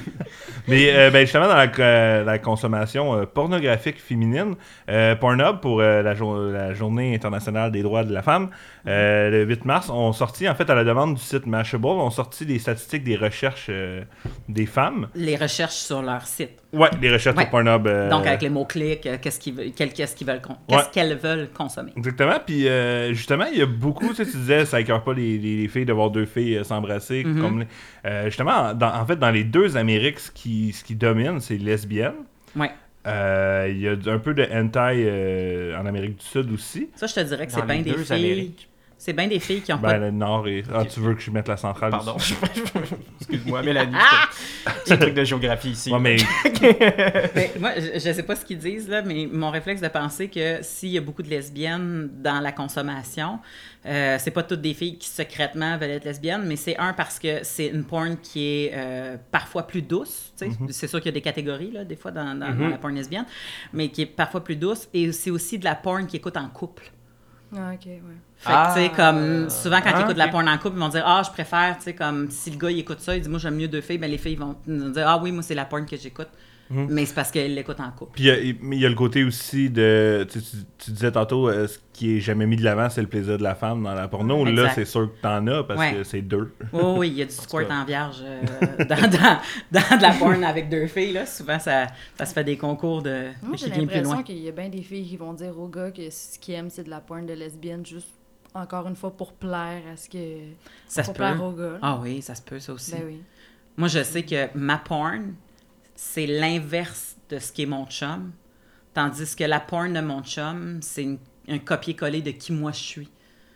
Mais euh, ben, justement, dans la, euh, la consommation euh, pornographique féminine, euh, Pornhub, pour euh, la, jour- la Journée internationale des droits de la femme, euh, le 8 mars, ont sorti, en fait, à la demande du site Mashable, ont sorti des statistiques des recherches des femmes. Les recherches sur leur site. Ouais, les recherches Ouais. sur Pornhub. euh, Donc, avec les mots-clics, euh, qu'est-ce qu'ils veulent, qu'est-ce qu'ils veulent, con- qu'est-ce Ouais. qu'elles veulent consommer. Exactement. Puis euh, justement, il y a beaucoup, tu sais, tu disais, ça écœure pas les, les- les filles de voir deux filles euh, s'embrasser. Mhm. comme les- euh, justement, dans- en fait, dans les deux Amériques, ce qui, ce qui domine, c'est lesbienne. Ouais. Euh, Il y a un peu de hentai euh, en Amérique du Sud aussi. Ça, je te dirais que c'est bien les des filles. Amériques. C'est bien des filles qui ont Ben, pas le Nord et. Ah, tu veux que je mette la centrale Pardon. Excuse-moi, Mélanie. c'est- C'est un truc de géographie ici. Ouais, mais Mais moi, je, je sais pas ce qu'ils disent, là, mais mon réflexe de penser que s'il y a beaucoup de lesbiennes dans la consommation, euh, c'est pas toutes des filles qui secrètement veulent être lesbiennes, mais c'est un parce que c'est une porn qui est euh, parfois plus douce. tu sais. C'est sûr qu'il y a des catégories, là, des fois, dans, dans- dans la porn lesbienne, mais qui est parfois plus douce. Et c'est aussi de la porn qui écoute en couple. Ah, ok, ouais. Fait que, tu sais, Ah. comme, souvent, quand Ah, ils écoutent la ok. porn en couple, ils vont dire Ah, je préfère, tu sais, comme, si le gars, il écoute ça, il dit Moi, j'aime mieux deux filles, ben les filles vont dire Ah oui, moi, c'est la porn que j'écoute. Mais c'est parce qu'elles l'écoutent en couple. Puis il y a- y, le côté aussi de. Tu, tu- tu disais tantôt, euh, ce qui est jamais mis de l'avant, c'est le plaisir de la femme dans la porno. Là, Exact. c'est sûr que t'en as parce Ouais. que c'est deux. Oh, oui, il y a du squirt en vierge euh, dans, dans, dans de la porn avec deux filles. Là. Souvent, ça, ça se fait des concours de, Moi, j'ai l'impression qu'il y a bien des filles qui vont dire aux gars que ce qu'ils aiment, c'est de la porn de lesbienne, juste encore une fois pour plaire à ce que. Ça se pour peut. plaire aux gars. Ah oui, ça se peut, ça aussi. Ben oui. Moi, je sais que ma porn, c'est l'inverse de ce qui est mon chum. Tandis que la porn de mon chum, c'est un copier-coller de qui moi je suis.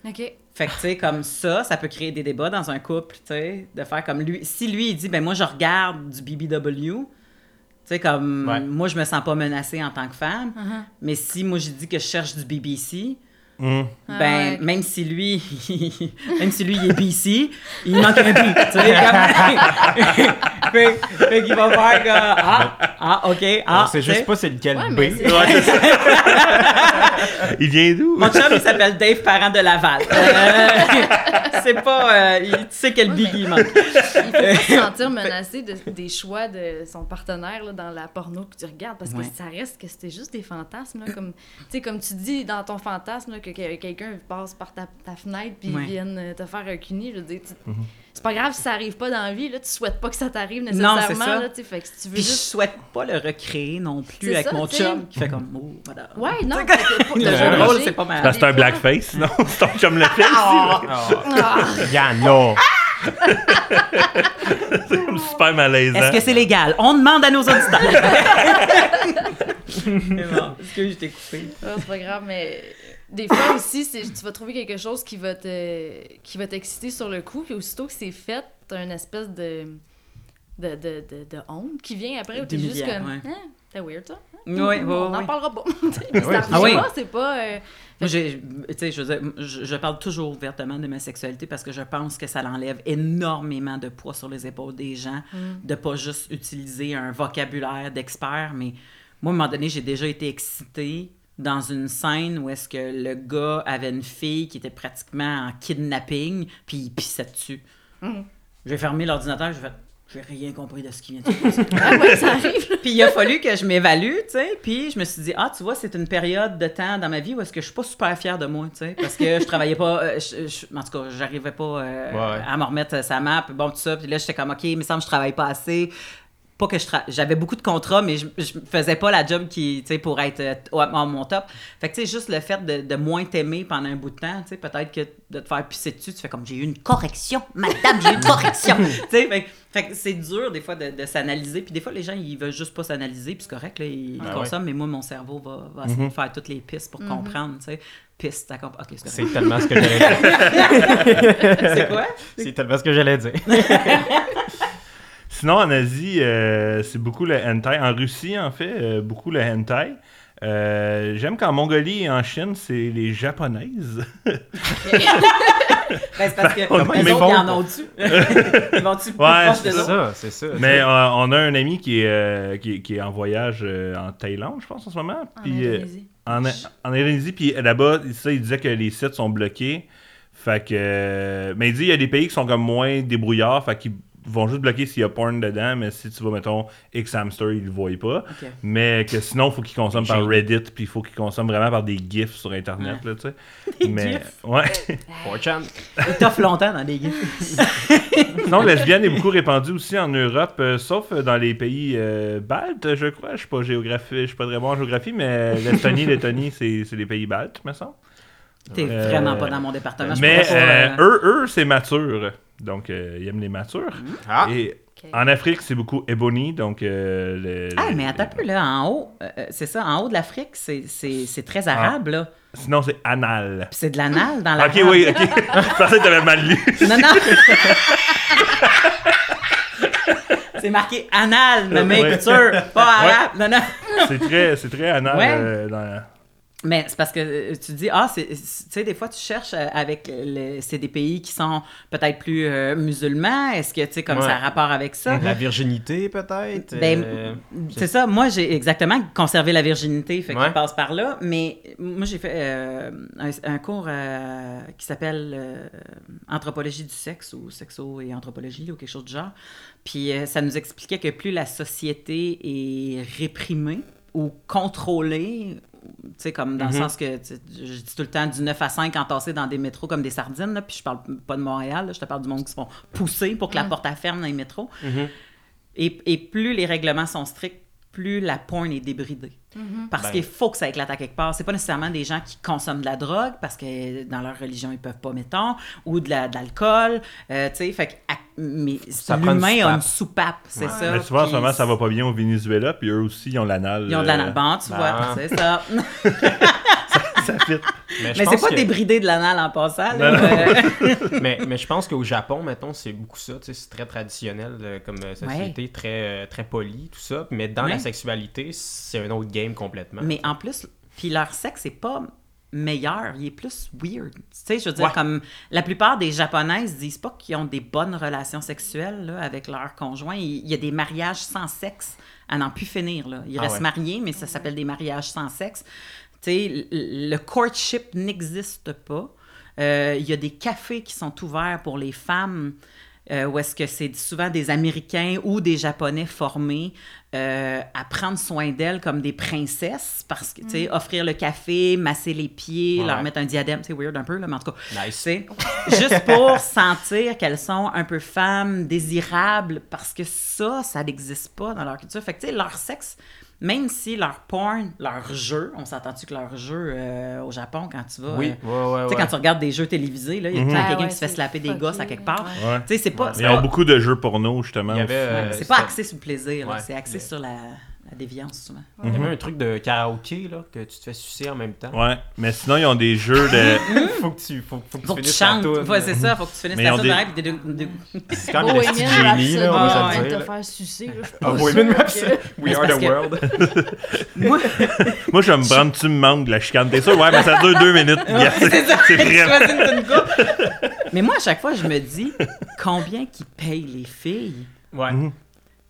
Ok. Fait que, tu sais, comme ça, ça peut créer des débats dans un couple, tu sais, de faire comme lui. Si lui, il dit, ben moi, je regarde du BBW, tu sais, comme Ouais. moi, je me sens pas menacée en tant que femme, Uh-huh. mais si moi, je dis que je cherche du BBC, Ah, ben, ouais. même si lui, même si lui, il est BC, il manque un B, tu sais, comme... fait, fait qu'il va faire que, ah, ah, ok, ah, On sait tu sais. juste pas c'est lequel Ouais, B. mais c'est- Ouais, c'est ça. il vient d'où? Mon chum, il s'appelle Dave Parent de Laval. Euh, c'est pas... euh, il- tu sais quel Ouais, big mais- il manque. Il faut pas se sentir menacé de, des choix de son partenaire là, dans la porno que tu regardes parce Ouais. que ça reste que c'était juste des fantasmes. Là, comme, tu sais, comme tu dis dans ton fantasme là, que, que quelqu'un passe par ta, ta fenêtre puis Ouais. vienne euh, te faire un cuni. Je veux dire, tu, c'est pas grave si ça arrive pas dans la vie, là, tu souhaites pas que ça t'arrive Non, nécessairement, c'est ça. là, fait que si tu veux Puis je juste... souhaite pas le recréer non plus avec ça, mon tu sais. chum qui fait comme oh, voilà. Ouais, non, Le rôle, c'est pas mal. C'est un blackface, sinon c'est ton chum le fait. Ah, Yann, là. C'est super malaisant. Est-ce que c'est légal? On demande à nos auditeurs. Bon, est-ce que je t'ai coupé? Ah, c'est pas grave, mais des fois aussi, c'est, tu vas trouver quelque chose qui va te qui va t'exciter sur le coup, puis aussitôt que c'est fait, t'as une espèce de de, de, de, de honte qui vient après, où t'es juste comme, ouais. Hein, t'es weird, ça. Oui, oui, On n'en oui. parlera pas. Ah oui. pas, c'est pas... euh, Moi, j'ai- tu sais, je, je, je parle toujours ouvertement de ma sexualité parce que je pense que ça l'enlève énormément de poids sur les épaules des gens, de pas juste utiliser un vocabulaire d'expert, mais moi, à un moment donné, j'ai déjà été excitée dans une scène où est-ce que le gars avait une fille qui était pratiquement en kidnapping, puis il pissait dessus. J'ai fermé l'ordinateur, j'ai fait... J'ai rien compris de ce qui vient de se passer. Ah ouais, ça arrive. Puis il a fallu que je m'évalue, tu sais. Puis je me suis dit, ah, tu vois, c'est une période de temps dans ma vie où est-ce que je suis pas super fière de moi, tu sais. Parce que je travaillais pas, euh, je- je- en tout cas, j'arrivais pas euh, Ouais. à me remettre sa map, bon, tout ça. Puis là, j'étais comme, OK, il me semble que je travaille pas assez. Pas que je tra- j'avais beaucoup de contrats, mais je, je faisais pas la job qui, tu sais, pour être euh, au- à mon top. Fait que, tu sais, juste le fait de, de moins t'aimer pendant un bout de temps, tu sais, peut-être que de te faire pisser dessus, tu fais comme, j'ai eu une correction, madame, j'ai eu une correction. tu sais, fait, que- fait que c'est dur, des fois, de, de s'analyser. Puis des fois, les gens, ils veulent juste pas s'analyser, puis c'est correct, là, ils Ah consomment, mais moi, mon cerveau va, va essayer de faire toutes les pistes pour comprendre, tu sais. Pistes, t'as compris. OK, c'est tellement ce que j'allais dire. C'est quoi? C'est tellement ce que j'allais dire. Sinon, en Asie, euh, c'est beaucoup le hentai. En Russie, en fait, euh, beaucoup le hentai. Euh, J'aime qu'en Mongolie et en Chine, c'est les japonaises. Ben, c'est parce que Comment les ils autres, font? ils en ont-tu? ils vont-tu plus Ouais, proche de ça, c'est ça. Mais euh, on a un ami qui est, euh, qui, est- qui est en voyage euh, en Thaïlande, je pense, en ce moment. En Puis, euh, Indonésie. en, en Indonésie, puis là-bas, ça, il disait que les sites sont bloqués. Fait que. mais il dit qu'il y a des pays qui sont comme moins débrouillards, fait qu'ils vont juste bloquer s'il y a porn dedans, mais si tu vas, mettons, X-Hamster, ils le voient pas. Mais que sinon, il faut qu'ils consomment par Reddit, puis il faut qu'ils consomment vraiment par des GIFs sur Internet, là, tu sais. mais, GIFs? ouais. 4chan. Ils t'offrent longtemps dans des gifs. Sinon, lesbienne est beaucoup répandue aussi en Europe, euh, sauf euh, dans les pays euh, baltes, je crois. Je suis pas géographie, je suis pas très bon en géographie, mais l'Estonie, Lettonie, c'est c'est les pays baltes, me semble. T'es Euh, vraiment pas dans mon département. Mais pas, eux, eux, c'est mature. Donc, euh, ils aiment les matures. Ah, Et Ok. en Afrique, c'est beaucoup ebony, donc... euh, le- Ah, le- mais attends un peu, là, en haut, euh, euh, c'est ça, en haut de l'Afrique, c'est- c'est c'est très arabe, là. Sinon, c'est anal. Puis c'est de l'anal dans la Ok, oui, ok. je pensais que t'avais mal lu. Non, non. c'est marqué anal, mais Ouais. pas arabe. Non, non. C'est très, c'est très anal. Ouais. euh, dans- Mais c'est parce que euh, tu dis, ah, tu sais, des fois, tu cherches euh, avec. le- C'est des pays qui sont peut-être plus euh, musulmans. Est-ce que, tu sais, comme Ouais. ça a rapport avec ça? la virginité, peut-être. Ben, euh, c'est ça. Moi, j'ai exactement conservé la virginité, fait que Ouais. je passe par là. Mais moi, j'ai fait euh, un, un cours qui s'appelle Anthropologie du sexe ou Sexo et Anthropologie ou quelque chose du genre. Puis ça nous expliquait que plus la société est réprimée ou contrôlée, tu sais, comme dans le sens que, je dis tout le temps, du 9 à 5 entassés dans des métros comme des sardines, là, puis je parle pas de Montréal, là, je te parle du monde qui se font pousser pour que la porte à ferme dans les métros. Et, et plus les règlements sont stricts, plus la porn est débridée. Parce Ben. qu'il faut que ça éclate à quelque part. C'est pas nécessairement des gens qui consomment de la drogue parce que dans leur religion ils peuvent pas, mettons, ou de la- de l'alcool. euh, tu sais, fait que à- mais Ça prend une l'humain a soupape. une soupape, c'est ça. Mais souvent, en ce moment, ça va pas bien au Venezuela, puis eux aussi, ils ont l'anal. Ils ont de euh, l'anal. Bon, tu ben. vois, c'est ça. ça fit. mais je mais c'est pas que- débridé de l'anal en passant. là. Non, non. Euh, mais, mais je pense qu'au Japon, mettons, c'est beaucoup ça. C'est très traditionnel euh, comme euh, société, très, euh, très poli, tout ça. Mais dans Ouais. la sexualité, c'est un autre game complètement. Mais en plus, puis leur sexe est pas meilleur, il est plus weird. Tu sais, je veux dire, Ouais. comme la plupart des Japonaises disent pas qu'ils ont des bonnes relations sexuelles là, avec leur conjoint. Il il y a des mariages sans sexe à n'en plus finir. Là. Ils Ah restent ouais. mariés, mais ça s'appelle des mariages sans sexe. Le courtship n'existe pas. Euh, Il y a des cafés qui sont ouverts pour les femmes euh, où est-ce que c'est souvent des Américains ou des Japonais formés euh, à prendre soin d'elles comme des princesses, parce que, tu sais, offrir le café, masser les pieds, Ouais. leur mettre un diadème, c'est weird un peu, là, mais en tout cas, Nice. juste pour sentir qu'elles sont un peu femmes désirables, parce que ça, ça n'existe pas dans leur culture. Fait que, tu sais, leur sexe, même si leur porn, leur jeu, on s'entend-tu que leur jeu euh, au Japon, quand tu vas... Oui, euh, ouais, ouais, tu sais, ouais. quand tu regardes des jeux télévisés, là, il y a tout le temps Ah quelqu'un ouais, qui se fait slapper des gosses à quelque part. ouais. Ouais. Tu sais, c'est pas... Ils ont beaucoup de jeux porno, justement. Euh, c'est pas axé sur le plaisir, c'est axé Mais- sur la, la déviance, souvent. Il y avait un truc de karaoké, là, que tu te fais sucer en même temps. Ouais, mais sinon, ils ont des jeux de. faut que tu, faut, faut que Faut tu que tu finisses ta chantes. Ouais, c'est ça, faut que tu finisses Mais ont toune des- de- de- de- C'est quand même le petit Bohemian génie, là, on va ouais, se te faire sucer. là, je suis pas Bohemian Rhapsody. que- We are the que- world. Moi, Moi, je vais me prendre, tu me manques de la chicane. T'es sûr? Ouais, mais ça dure deux minutes. c'est ça. Mais moi, à chaque fois, je me dis, combien qu'ils payent les filles? Ouais.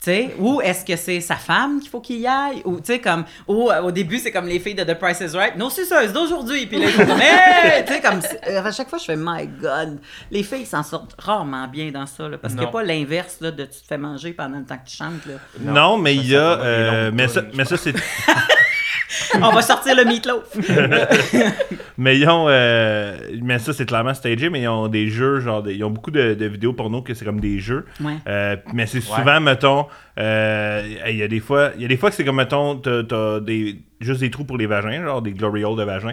Tu sais, ou est-ce que c'est sa femme qu'il faut qu'il y aille? Ou, tu sais, comme, ou euh, au début, c'est comme les filles de The Price is Right. Non, c'est ça, c'est d'aujourd'hui. Puis là, ils font comme, hey! Tu sais, comme, c'est- euh, à chaque fois, je fais, my God. Les filles s'en sortent rarement bien dans ça, là, parce qu'il n'y a pas l'inverse, là, de tu te fais manger pendant le temps que tu chantes, là. Non, mais il y a. Euh, mais, ça, mais ça, c'est. On va sortir le meatloaf. Mais ils ont. euh, mais ça, c'est clairement stagé, mais ils ont des jeux, genre. des- ils ont beaucoup de, de vidéos porno que c'est comme des jeux. Ouais. Euh, mais c'est souvent, mettons. Euh, Il y a des fois. Il y a des fois que c'est comme, mettons, t'as, t'as des. Juste des trous pour les vagins, genre des glory holes de vagin.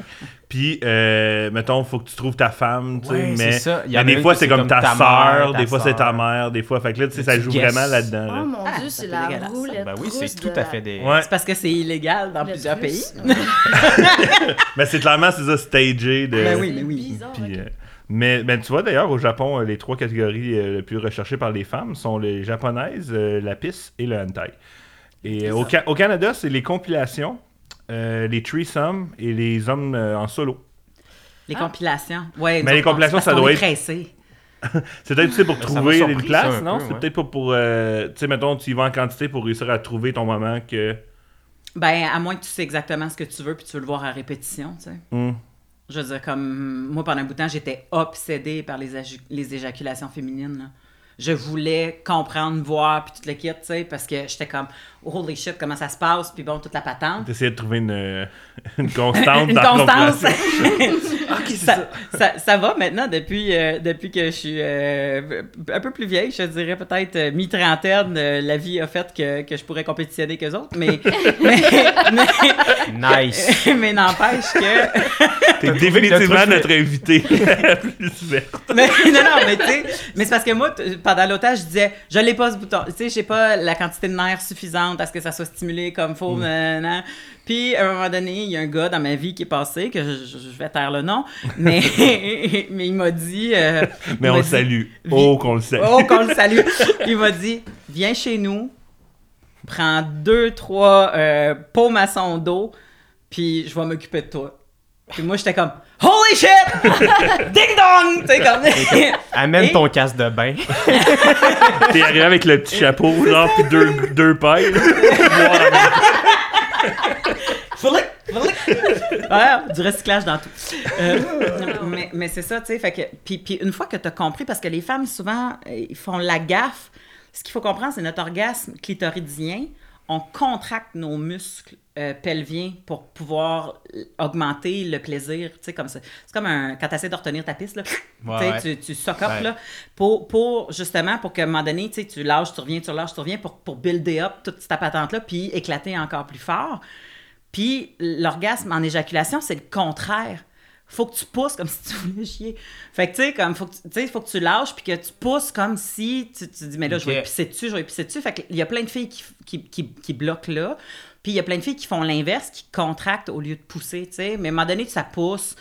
Puis, euh, mettons, faut que tu trouves ta femme, tu sais. Ouais, mais c'est ça. Il y mais a des fois, c'est comme comme ta, ta sœur, des fois, c'est ta mère, des fois. Fait que là, tu sais, ça joue vraiment là-dedans. Oh là. mon Ah, dieu, c'est la roulette Ben oui, c'est tout à fait des. Ouais. C'est parce que c'est illégal dans le plusieurs pays. Mais c'est clairement, c'est ça, stagé de. Ben oui, mais oui. Puis, ok. euh, mais, mais tu vois, d'ailleurs, au Japon, euh, les trois catégories euh, les plus recherchées par les femmes sont les japonaises, euh, la pisse et le hentai. Et au, Ca- au Canada, c'est les compilations, euh, les threesomes et les hommes euh, en solo. Les compilations. Ouais, Mais les compilations, ça doit être-. C'est peut-être tu sais, pour Mais trouver une place, un non? peu, C'est ouais. peut-être pas pour. euh, tu sais, mettons, tu y vas en quantité pour réussir à trouver ton moment que. Ben, à moins que tu sais exactement ce que tu veux puis tu veux le voir à répétition, tu sais. Hmm. Je veux dire, comme moi, pendant un bout de temps, j'étais obsédée par les, les éjaculations féminines. Je voulais comprendre, voir, puis tout le kit, tu sais, parce que j'étais comme, holy shit, comment ça se passe, puis bon, toute la patente. T'essayais de trouver une, euh, une constante Une dans constance. compilation. ok, c'est ça. ça, ça, ça va maintenant depuis, euh, depuis que je suis euh, un peu plus vieille, je dirais peut-être euh, mi-trentaine, euh, la vie a fait que, que je pourrais compétitionner qu'eux autres, mais, mais, mais, Nice. mais n'empêche que... T'es définitivement notre invité la plus verte. mais, non, non, mais tu sais, mais c'est parce que moi, t- pendant l'otage, je disais, je l'ai pas ce bouton. Tu sais, j'ai pas la quantité de nerfs suffisante à ce que ça soit stimulé comme faut. Mm. nan, nan. Puis, à un moment donné, il y a un gars dans ma vie qui est passé, que je, vais taire le nom, mais, mais il m'a dit. euh, Mais m'a on le salue. Oh, qu'on le salue. Oh, qu'on le salue. Il m'a dit Viens chez nous, prends deux, trois euh, pots maçons d'eau, puis je vais m'occuper de toi. Puis moi, j'étais comme Holy shit Ding dong Tu sais, comme. Amène Et- ton casque de bain. T'es arrivé avec le petit chapeau, genre, pis deux, deux pailles. Flic, flic. Ouais, du recyclage dans tout. Euh, mais mais c'est ça, tu sais. Fait que, puis, puis une fois que tu as compris, parce que les femmes, souvent, ils font la gaffe. Ce qu'il faut comprendre, c'est notre orgasme clitoridien. On contracte nos muscles euh, pelviens pour pouvoir augmenter le plaisir. Tu sais, comme ça. C'est comme un, quand tu essaies de retenir ta piste, là. Ouais, tu tu, tu sock up, Ouais. là, pour, pour, justement, pour qu'à un moment donné, tu lâches, tu reviens, tu lâches, tu reviens, pour, pour builder up toute ta patente-là, puis éclater encore plus fort. Puis l'orgasme en éjaculation, c'est le contraire. Faut que tu pousses comme si tu voulais chier. Fait que tu sais, comme faut que tu, faut que tu lâches puis que tu pousses comme si tu, tu dis mais là je vais pisser dessus, je vais pisser dessus. Fait qu'il y a plein de filles qui, qui, qui, qui bloquent là. Puis il y a plein de filles qui font l'inverse, qui contractent au lieu de pousser, tu sais. Mais à un moment donné, ça pousse.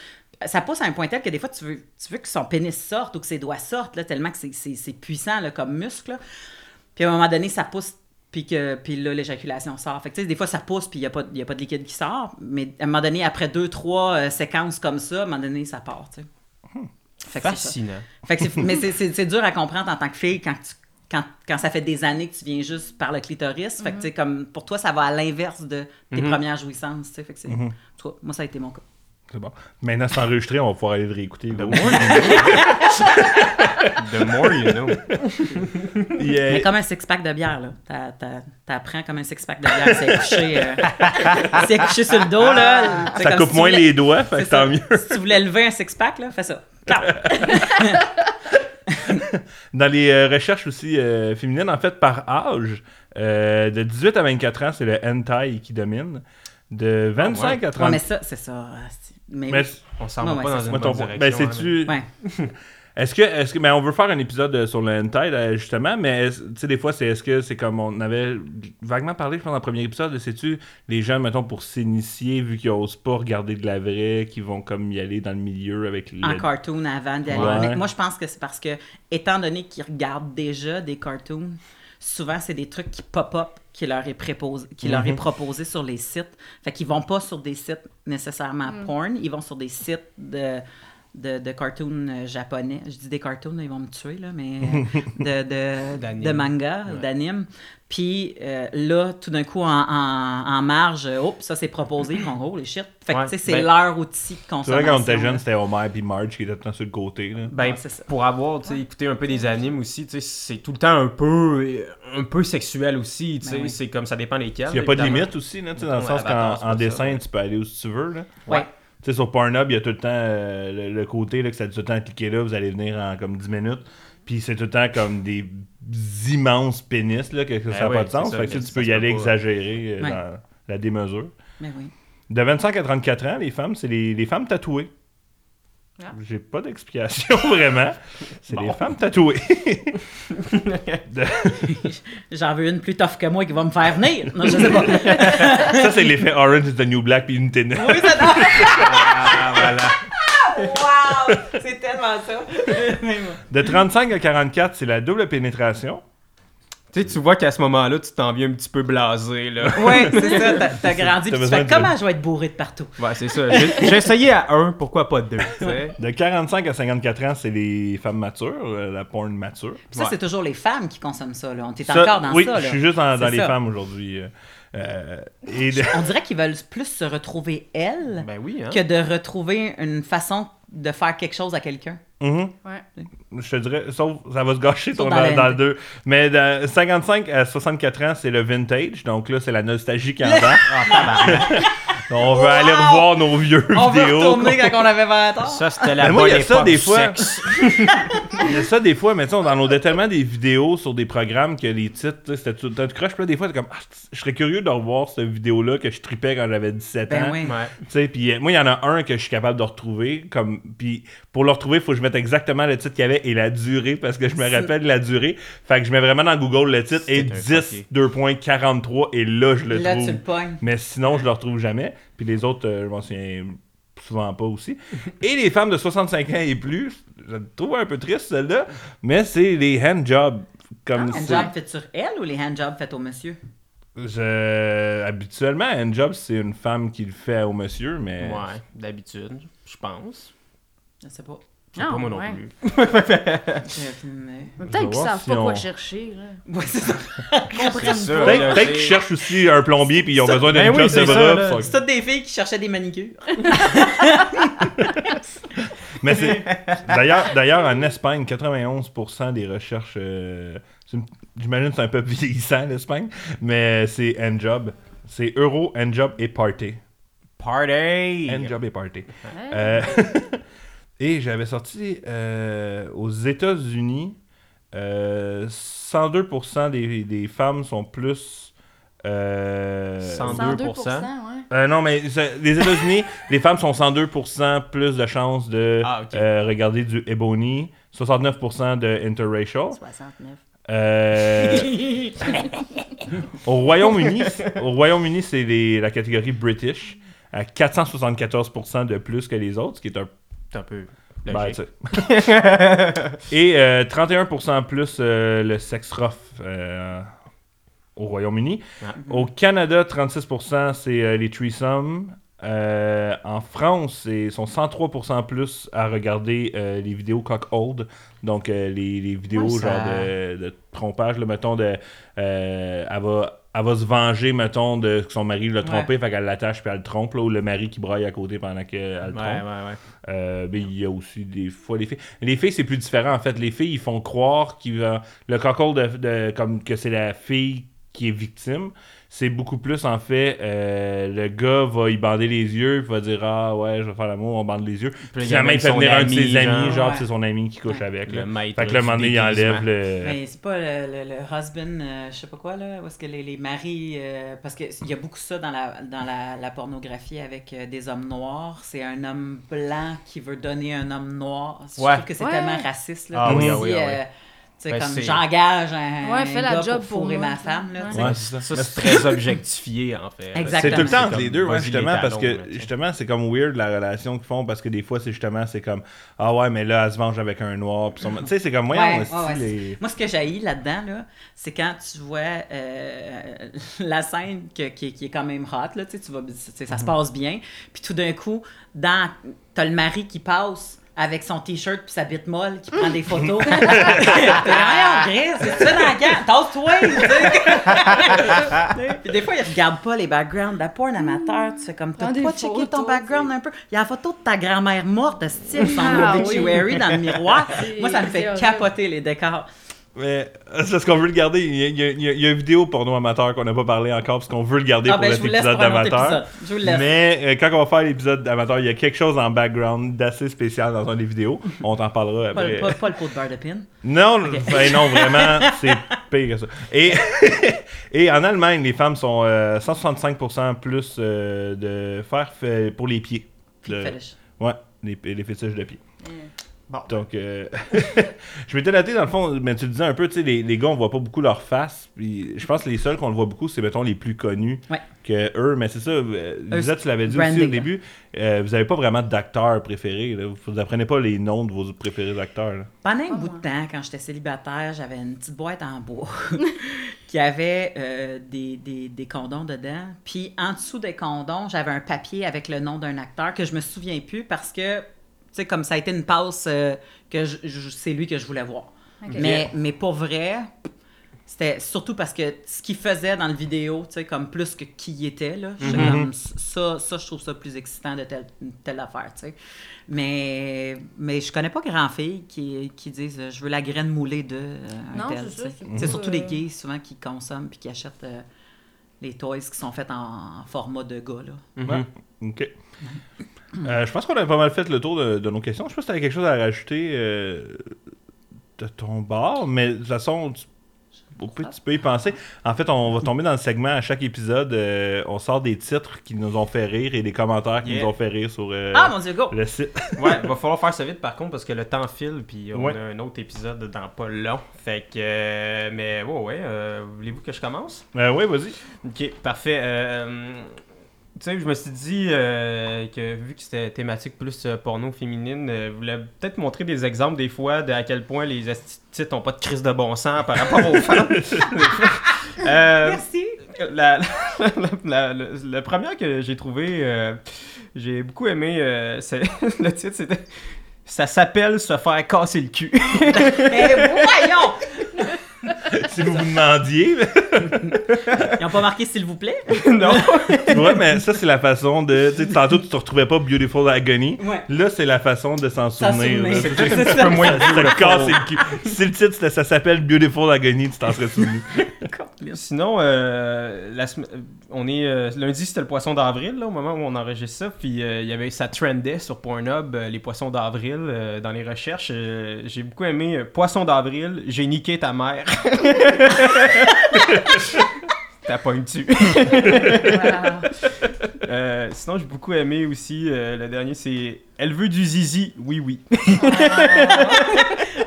Ça pousse à un point tel que des fois, tu veux, tu veux que son pénis sorte ou que ses doigts sortent, là, tellement que c'est- c'est c'est puissant là, comme muscle. là. Puis à un moment donné, ça pousse, puis, que, puis là, l'éjaculation sort. Fait que, tu sais, des fois, ça pousse, puis il n'y a, pas- y a pas de liquide qui sort. Mais à un moment donné, après deux, trois euh, séquences comme ça, à un moment donné, ça part, tu sais. Fait que c'est ça. Fascinant. Fait que c'est- mais c'est- c'est c'est dur à comprendre en tant que fille quand, tu, quand, quand ça fait des années que tu viens juste par le clitoris. Fait que, tu sais, comme, pour toi, ça va à l'inverse de tes Mhm. premières jouissances, tu sais. Fait que c'est... toi, moi, ça a été mon cas. C'est bon. Maintenant, c'est enregistré, on va pouvoir aller le réécouter. The more you know. The more you know. Yeah. Mais comme un six-pack de bière, là. T'a- t'a- T'apprends comme un six-pack de bière. C'est couché, euh, c'est couché sur le dos, là. C'est Ça comme coupe si moins voulais- les doigts, fait que tant mieux. Si tu voulais lever un six-pack, là, fais ça. Dans les euh, recherches aussi euh, féminines, en fait, par âge, euh, de 18 à 24 ans, c'est le hentai qui domine. De 25 à 30 Ouais, mais ça, c'est ça. Mais, Mais oui. On s'en va ouais, pas dans une bonne direction. ben, c'est-tu. Est-ce que, est-ce que, mais on veut faire un épisode euh, sur le hentai justement, mais tu sais des fois c'est est-ce que c'est comme on avait vaguement parlé, je pense dans le premier épisode, c'est-tu les gens mettons pour s'initier vu qu'ils osent pas regarder de la vraie, qui vont comme y aller dans le milieu avec le. en cartoon avant d'y aller. Ouais. Mais moi, je pense que c'est parce que, étant donné qu'ils regardent déjà des cartoons, souvent, c'est des trucs qui pop-up qui leur est, préposé, qui leur est proposé sur les sites. Fait qu'ils vont pas sur des sites nécessairement porn, ils vont sur des sites de, de, de cartoons euh, japonais. Je dis des cartoons, ils vont me tuer, là, mais euh, de, de, de manga, Ouais. d'anime. Puis euh, là, tout d'un coup, en, en, en marge, oh, ça c'est proposé, font oh les shit. Fait que Ouais, tu sais, c'est ben, leur outil de C'est consommation. vrai quand on était jeune, c'était Homer puis Marge qui étaient tout le temps sur le côté. Là. Ben, Ouais, c'est ça. pour avoir tu sais, écouté un peu des animes aussi, tu sais, c'est tout le temps un peu, un peu sexuel aussi. tu sais, Ben oui. C'est comme ça dépend lesquels. Il n'y a pas de limite aussi, là, tu sais, dans le sens c'est qu'en dessin, ça, tu peux aller où tu veux. Là. Ouais. Tu sais, sur Pornhub, il y a tout le temps euh, le, le côté là, que ça dit tout le temps cliquer là, vous allez venir en comme 10 minutes. Puis c'est tout le temps comme des immenses pénis, là, que, que ça n'a Ben pas de sens. Fait ça, tu peux y aller pas. exagérer euh, Ouais. dans la démesure. Mais oui. De 25 à 34 ans, les femmes, c'est les, les femmes tatouées. Ah. J'ai pas d'explication vraiment. C'est les femmes tatouées. De- J'en veux une plus tough que moi qui va me faire venir. Non, je sais pas. ça, c'est l'effet Orange is the New Black puis une tennis. oui, ça Ah, voilà. Wow! C'est tellement ça. De 35 à 44, c'est la double pénétration. Tu sais, tu vois qu'à ce moment-là, tu t'en viens un petit peu blasé, là. Ouais, c'est ça. T'as, t'as grandi. T'as puis Tu fais de- comment je vais être bourré de partout? Ouais, c'est ça. J'ai j'ai essayé à un, pourquoi pas deux. De 45 à 54 ans, c'est les femmes matures, euh, la porn mature. Puis ça, Ouais. c'est toujours les femmes qui consomment ça. Là. On est Ça, encore dans oui, ça. Là. je suis juste dans, les femmes aujourd'hui. euh, euh, et de- On dirait qu'ils veulent plus se retrouver elles Ben oui, hein. que de retrouver une façon de faire quelque chose à quelqu'un. Mhm. Ouais. Je te dirais, sauf ça va se gâcher Sauf ton- dans dans, le deux. Mais de 55 à 64 ans, c'est le vintage. Donc là, c'est la nostalgie qui embarque. on veut aller revoir nos vieux On veut vidéos. retourner quand on avait 20 ans. Ça, c'était la Mais moi, bonne il y a ça époque des du fois. sexe. Il y a ça des fois, mais tu sais, on downloadait tellement des vidéos sur des programmes que les titres, tu sais, c'était tout de crush. Puis là, des fois, t'es comme, ah, je serais curieux de revoir cette vidéo-là que je tripais quand j'avais 17 Ben ans. oui. Ouais. Tu sais, puis euh, moi, il y en a un que je suis capable de retrouver. Comme, puis pour le retrouver, il faut que je mette exactement le titre qu'il y avait et la durée parce que je me rappelle la durée. Fait que je mets vraiment dans Google le titre et C'est un fucké. 10.43 et là, je le Là, trouve. tu le pognes. Mais sinon, je le retrouve jamais. Puis les autres, euh, je m'en souviens souvent pas aussi. Et les femmes de 65 ans et plus, je le trouve un peu triste celle-là, mais c'est les handjobs. Comme c'est- Handjob fait sur elle ou les handjobs faits au monsieur? je... Habituellement, un handjob, c'est une femme qui le fait au monsieur, mais... Ouais, d'habitude, je pense. Je sais pas. Ah, pas moi non ouais. plus. Peut-être qu'ils savent si pas quoi chercher. Là. Ouais, c'est ça. Peut-être qu'ils cherchent aussi un plombier puis ils ont Ça- besoin d'un ben oui, job de bras. C'est toutes des filles qui cherchaient des manicures. Mais c'est d'ailleurs d'ailleurs en Espagne 91% des recherches euh, j'imagine que c'est un peu vieillissant l'Espagne, mais c'est handjob, c'est euro, handjob et party. Party! Handjob et party. Ouais. Euh, et j'avais sorti euh, aux États-Unis, euh, 102% des, des femmes sont plus. euh, 102%. 102%, ouais. euh, non, mais les États-Unis, les femmes sont 102% plus de chances de Ah, euh, regarder du Ebony, 69% de interracial. 69. Euh, au Royaume-Uni, au Royaume-Uni, c'est les- la catégorie British à 474% de plus que les autres, ce qui est un C'est un peu ben. Et euh, 31% plus euh, le sex rough euh, au Royaume-Uni. Au Canada, 36% c'est euh, les threesomes. Euh, en France, ils sont 103% plus à regarder euh, les vidéos cock-hold. Donc, euh, les, les vidéos Ouais, ça- genre de, de trompage, là, mettons, de, elle, va, elle va se venger, mettons, de que son mari l'a trompé, fait qu'elle l'attache puis elle le trompe, là, ou le mari qui braille à côté pendant qu'elle le Ouais, trompe. ouais, ouais. Euh, ben, il y a aussi des fois les filles. Les filles, c'est plus différent en fait. Les filles, ils font croire qu'il va. Le cockle de, de- comme que c'est la fille qui est victime. C'est beaucoup plus en fait. euh, le gars va y bander les yeux, puis va dire Ah ouais, je vais faire l'amour, on bande les yeux. Puis il y a finalement, il fait venir un de ses amis, genre. genre, Ouais. puis c'est son ami qui couche avec. Le Là. maître Fait que le moment donné, il enlève le. Mais c'est pas le, le- le husband, euh, je sais pas quoi, là, où est-ce que les, les maris. euh, parce qu'il y a beaucoup ça dans la, dans la, la pornographie avec euh, des hommes noirs. C'est un homme blanc qui veut donner un homme noir. Je Ouais. trouve que c'est Ouais. tellement raciste. Là, Ah oui, ah oui, ah oui. Sais, Ben, comme j'engage un, Ouais, fais la gars job pour fourrer moi, ma femme. Là. Ouais, ça. Ça, c'est très objectifié, en fait. Exactement. C'est tout le temps entre les deux, ouais, justement, les parce que là, justement, c'est comme weird la relation qu'ils font, parce que des fois, c'est justement, c'est comme Ah ouais, mais là, elle se venge avec un noir. son- Tu sais, c'est comme, voyons, Ouais, aussi, ouais, ouais, les- Moi, ce que j'ai là-dedans, là, c'est quand tu vois euh, la scène que- qui, est- qui est quand même hot, là, tu vas, tu sais, ça se passe bien. Puis tout d'un coup, dans, t'as le mari qui passe avec son t-shirt puis sa bite molle qui prend des photos. T'es vraiment Chris, c'est ça dans le camp. Tasse-toi! sais. Puis des fois, ils regardent pas les backgrounds. La porn amateur, tu fais comme, t'as pas checké ton background un peu? Il y a la photo de ta grand-mère morte, style, son Ah obituary dans le miroir. Moi, ça me fait capoter les décors. Mais c'est parce qu'on veut le garder. Il y a, il y a- il y a- il y a une vidéo porno amateur qu'on n'a pas parlé encore parce qu'on veut le garder Ah, pour ben, épisode autre d'amateur. Mais euh, quand on va faire l'épisode d'amateur, il y a quelque chose en background d'assez spécial dans un des vidéos. On t'en parlera Pas, après. le- pas, pas le pot de beurre de pin. Non, ben non, vraiment, c'est pire que ça. Et, et en Allemagne, les femmes sont euh, 165% plus euh, de faire pour les pieds. Le-. Ouais, les, les fétiches de pieds. Bon. Donc, euh, je m'étais noté dans le fond, mais tu le disais un peu, tu sais, les, les gars, on voit pas beaucoup leur face. Puis je pense que les seuls qu'on le voit beaucoup, c'est, mettons, les plus connus Ouais. que eux. Mais c'est ça, euh, Lisa, tu l'avais dit aussi au début, euh, vous avez pas vraiment d'acteurs préférés. Là. Vous apprenez pas les noms de vos préférés d'acteurs. là. Pendant un bout de temps, quand j'étais célibataire, j'avais une petite boîte en bois qui avait euh, des, des, des condoms dedans. Puis en dessous des condoms, j'avais un papier avec le nom d'un acteur que je me souviens plus parce que, sais, comme ça a été une passe euh, que je- je- c'est lui que je voulais voir. Mais, mais pour vrai, c'était surtout parce que ce qu'il faisait dans le vidéo, tu sais, comme plus que qui il était, là. Mhm. comme, ça, ça, je trouve ça plus excitant de telle, telle affaire, tu sais. Mais, mais je connais pas grand filles qui, qui disent euh, je veux la graine moulée de euh, un Non, tel. c'est surtout les euh, gays souvent qui consomment puis qui achètent euh, les toys qui sont faits en, en format de gars, là. Ouais. Ok. Euh, je pense qu'on a pas mal fait le tour de, de nos questions. Je sais pas si tu avais quelque chose à rajouter euh, de ton bar, mais de toute façon, tu, au pire, tu peux y penser. En fait, on va tomber dans le segment à chaque épisode. euh, on sort des titres qui nous ont fait rire et des commentaires qui Yeah. nous ont fait rire sur euh, Ah mon dieu, go! le site. Ouais, va falloir faire ça vite par contre parce que le temps file puis on Ouais. a un autre épisode dans pas long. Fait que euh, mais ouais ouais, euh, voulez-vous que je commence? Euh, oui, vas-y. OK, parfait. Tu sais, je me suis dit euh, que vu que c'était thématique plus euh, porno féminine, euh, je voulais peut-être montrer des exemples des fois de à quel point les titres ont pas de crise de bon sens par rapport aux femmes. Euh, Merci! la, la, la- la- la première que j'ai trouvée, euh, j'ai beaucoup aimé. euh, c'est- le titre, c'était Ça s'appelle se faire casser le cul. Mais voyons! si vous vous demandiez. Ils ont pas marqué s'il vous plaît? non. ouais, mais ça, c'est la façon de. Tu sais, tantôt, tu te retrouvais pas Beautiful Agony. Ouais. Là, c'est la façon de s'en souvenir. C'est un peu moins. Si le titre, ça s'appelle Beautiful Agony, tu t'en serais souvenu. Sinon, euh, la sem- on est euh, lundi, c'était le poisson d'avril, là, au moment où on enregistre ça. Puis euh, il y avait ça trendait sur Pornhub, euh, les poissons d'avril, euh, dans les recherches. Euh, j'ai beaucoup aimé euh, Poisson d'avril, j'ai niqué ta mère. Wow. Euh, sinon, j'ai beaucoup aimé aussi, euh, le dernier, c'est Elle veut du zizi, oui, oui.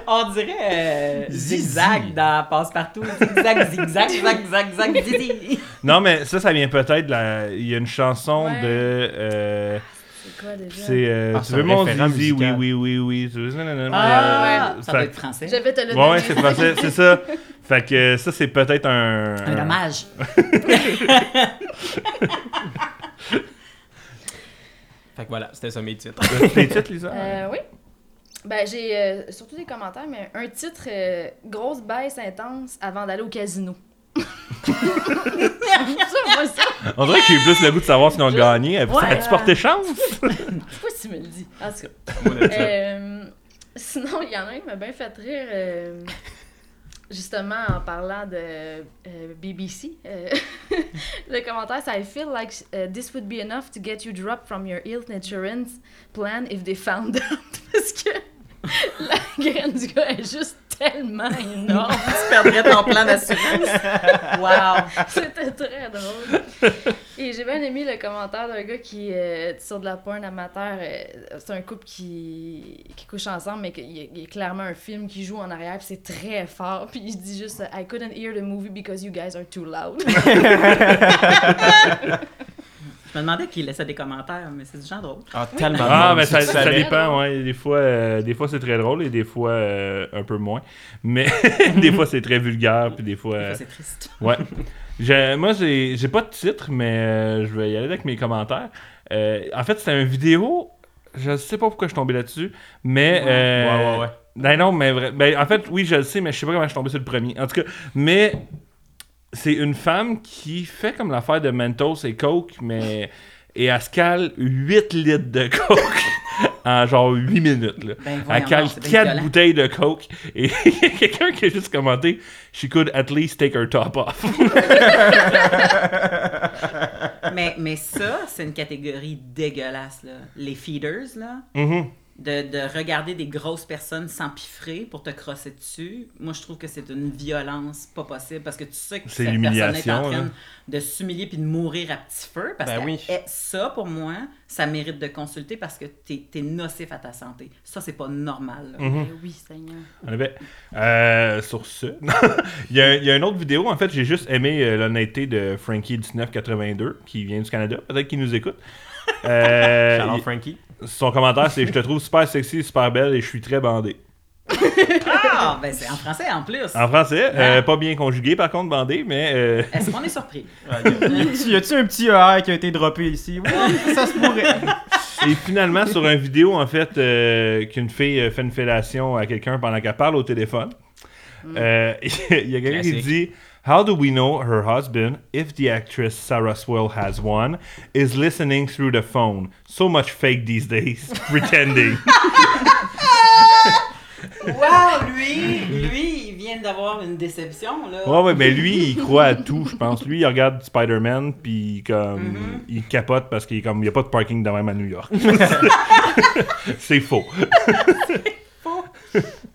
On dirait euh, zigzag dans Passe-Partout. Zigzag, zigzag, zag, zag, zag, zizi. Non, mais ça, ça vient peut-être. la- Il y a une chanson Ouais. de. C'est quoi déjà? c'est. euh, Ah, tu veux mon zizi? Oui, oui, oui, oui. Ah, euh, ça fait- doit être français. Je vais te le Ouais, donner. ouais, c'est français, c'est ça. Fait que euh, ça, c'est peut-être un. Un hommage. Voilà, c'était ça mes titres. Des titres, Lisa? Euh, oui. Ben, j'ai euh, surtout des commentaires, mais un titre euh, grosse baisse intense avant d'aller au casino. Ça, ça, On dirait que j'ai plus le goût de savoir si on a gagné. Ouais. As-tu porté chance? je sais pas si tu me le dis. En tout cas. Moi, de ça. Euh, sinon, il y en a un qui m'a bien fait rire, euh, justement en parlant de euh, BBC. euh, le commentaire, c'est I feel like uh, this would be enough to get you dropped from your health insurance plan if they found out. Parce que la graine du gars est juste tellement énorme. tu perdrais ton plan d'assurance. Wow. C'était très drôle. Et j'ai bien aimé le commentaire d'un gars qui euh, sur de la porn amateur. euh, c'est un couple qui, qui couche ensemble, mais qu'il y y a clairement un film qui joue en arrière, puis c'est très fort. Puis il dit juste I couldn't hear the movie because you guys are too loud. Je me demandais qui laissait des commentaires, mais c'est du genre drôle. Ah, tellement de Ah, mais ça, dépend, ouais. Des fois, euh, des fois c'est très drôle et des fois euh, un peu moins. Mais des fois, c'est très vulgaire, puis des fois. Des fois, euh, c'est triste. Ouais. J'ai- moi, j'ai j'ai pas de titre, mais euh, je vais y aller avec mes commentaires. Euh, en fait, c'était une vidéo. Je sais pas pourquoi je suis tombé là-dessus, mais. Ouais, euh, ouais, ouais. Ben non, mais vrai- ben, en fait, oui, je le sais, mais je sais pas comment je suis tombé sur le premier. En tout cas, mais c'est une femme qui fait comme l'affaire de Mentos et Coke, mais. Et elle se cale 8 litres de Coke en genre 8 minutes. Là. Ben, Elle voyons cale donc, c'est bien 4 violent. bouteilles de Coke et il y a quelqu'un qui a juste commenté She could at least take her top off. mais, mais ça, c'est une catégorie dégueulasse. Là. Les feeders, là, Mhm. De, de regarder des grosses personnes s'empiffrer pour te crosser dessus, moi, je trouve que c'est une violence pas possible parce que tu sais que C'est cette personne est en train là. de s'humilier puis de mourir à petit feu. Parce Ben que oui. eh, ça, pour moi, ça mérite de consulter parce que t'es es nocif à ta santé. Ça, c'est pas normal. Mhm. Mais oui, Seigneur. Effet. Euh, sur ce, il, y a, il y a une autre vidéo. En fait, j'ai juste aimé euh, l'honnêteté de Frankie1982, qui vient du Canada. Peut-être qu'il nous écoute. Euh, il- Frankie. Son commentaire, c'est Je te trouve super sexy, super belle et je suis très bandé. Ah, ben c'est en français en plus. En français, euh, pas bien conjugué par contre, bandé, mais. euh, Est-ce qu'on est surpris? Ouais, y a-tu- un petit ER qui a été droppé ici? Ça se pourrait. Et finalement, sur une vidéo, en fait, euh, qu'une fille euh, fait une fellation à quelqu'un pendant qu'elle parle au téléphone, euh, il y a quelqu'un qui Classique. dit How do we know her husband, if the actress Sarah Swell has one, is listening through the phone? So much fake these days, pretending. Wow, lui, lui, il vient d'avoir une déception, là. ouais, ouais, mais lui, il croit à tout, je pense. Lui, il regarde Spider-Man, puis comme, Mm-hmm. il capote parce qu'il n'y a pas de parking de même à New York. C'est faux.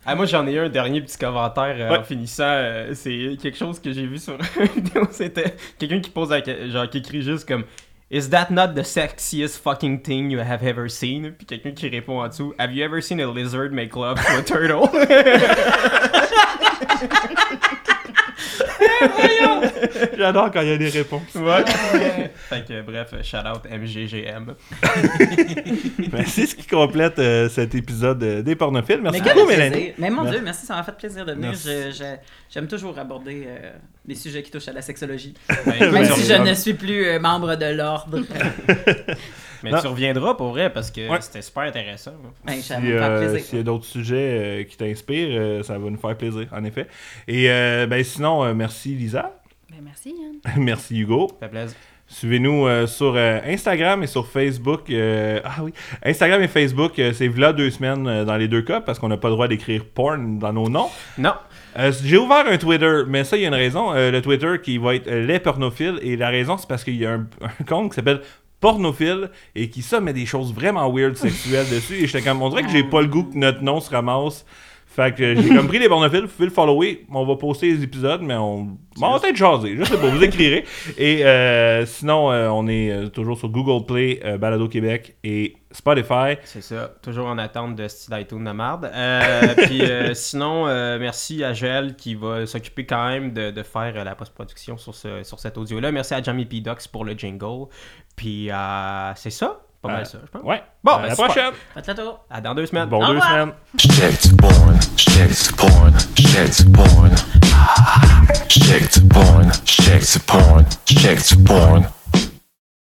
Ah, moi, j'en ai eu un dernier petit commentaire euh, Ouais. en finissant. euh, c'est quelque chose que j'ai vu sur une vidéo. C'était quelqu'un qui pose, la- genre, qui écrit juste comme Is that not the sexiest fucking thing you have ever seen? Puis quelqu'un qui répond en dessous Have you ever seen a lizard make love to a turtle? J'adore quand il y a des réponses. ouais. fait que bref, shout out MGGM. Ben, c'est ce qui complète euh, cet épisode euh, des pornophiles. Merci beaucoup. Mélanie. Mais mon Merci. Dieu, merci, ça m'a fait plaisir de venir. Merci. Je- je- J'aime toujours aborder euh, des sujets qui touchent à la sexologie. Même si je ne suis plus euh, membre de l'ordre. Mais Non. tu reviendras pour vrai parce que Ouais. c'était super intéressant. Ben, ça va Si, euh, plaisir. S'il y a d'autres sujets euh, qui t'inspirent, euh, ça va nous faire plaisir, en effet. Et euh, ben, sinon, euh, merci Lisa. Ben merci, Yann. merci Hugo. Ça fait plaisir. Suivez-nous euh, sur euh, Instagram et sur Facebook. euh, ah oui, Instagram et Facebook, euh, c'est là deux semaines euh, dans les deux cas parce qu'on n'a pas le droit d'écrire porn dans nos noms. Non. Euh, J'ai ouvert un Twitter, mais ça, il y a une raison. Euh, le Twitter qui va être euh, les pornophiles. Et la raison, c'est parce qu'il y a un, un compte qui s'appelle Pornophile et qui ça met des choses vraiment weird sexuelles dessus. Et j'étais comme, on dirait que j'ai pas le goût que notre nom se ramasse. Fait que j'ai comme pris les pornophiles, vous pouvez le follower. On va poster les épisodes, mais on, bon, on va peut-être jaser. Je sais pas, vous écrirez. Et euh, sinon, euh, on est euh, toujours sur Google Play, euh, Balado Québec et Spotify. C'est ça, toujours en attente de style iTunes de marde. Puis euh, sinon, merci à Joël qui va s'occuper quand même de, de faire la post-production sur, ce, sur cet audio-là. Merci à Jamie P. Docs pour le jingle. Puis euh, c'est ça, pas Euh, mal ça, je pense. Ouais. Bon, à ben, la super. prochaine. Faites le tour. À dans deux semaines. Bon Au deux revoir. semaines.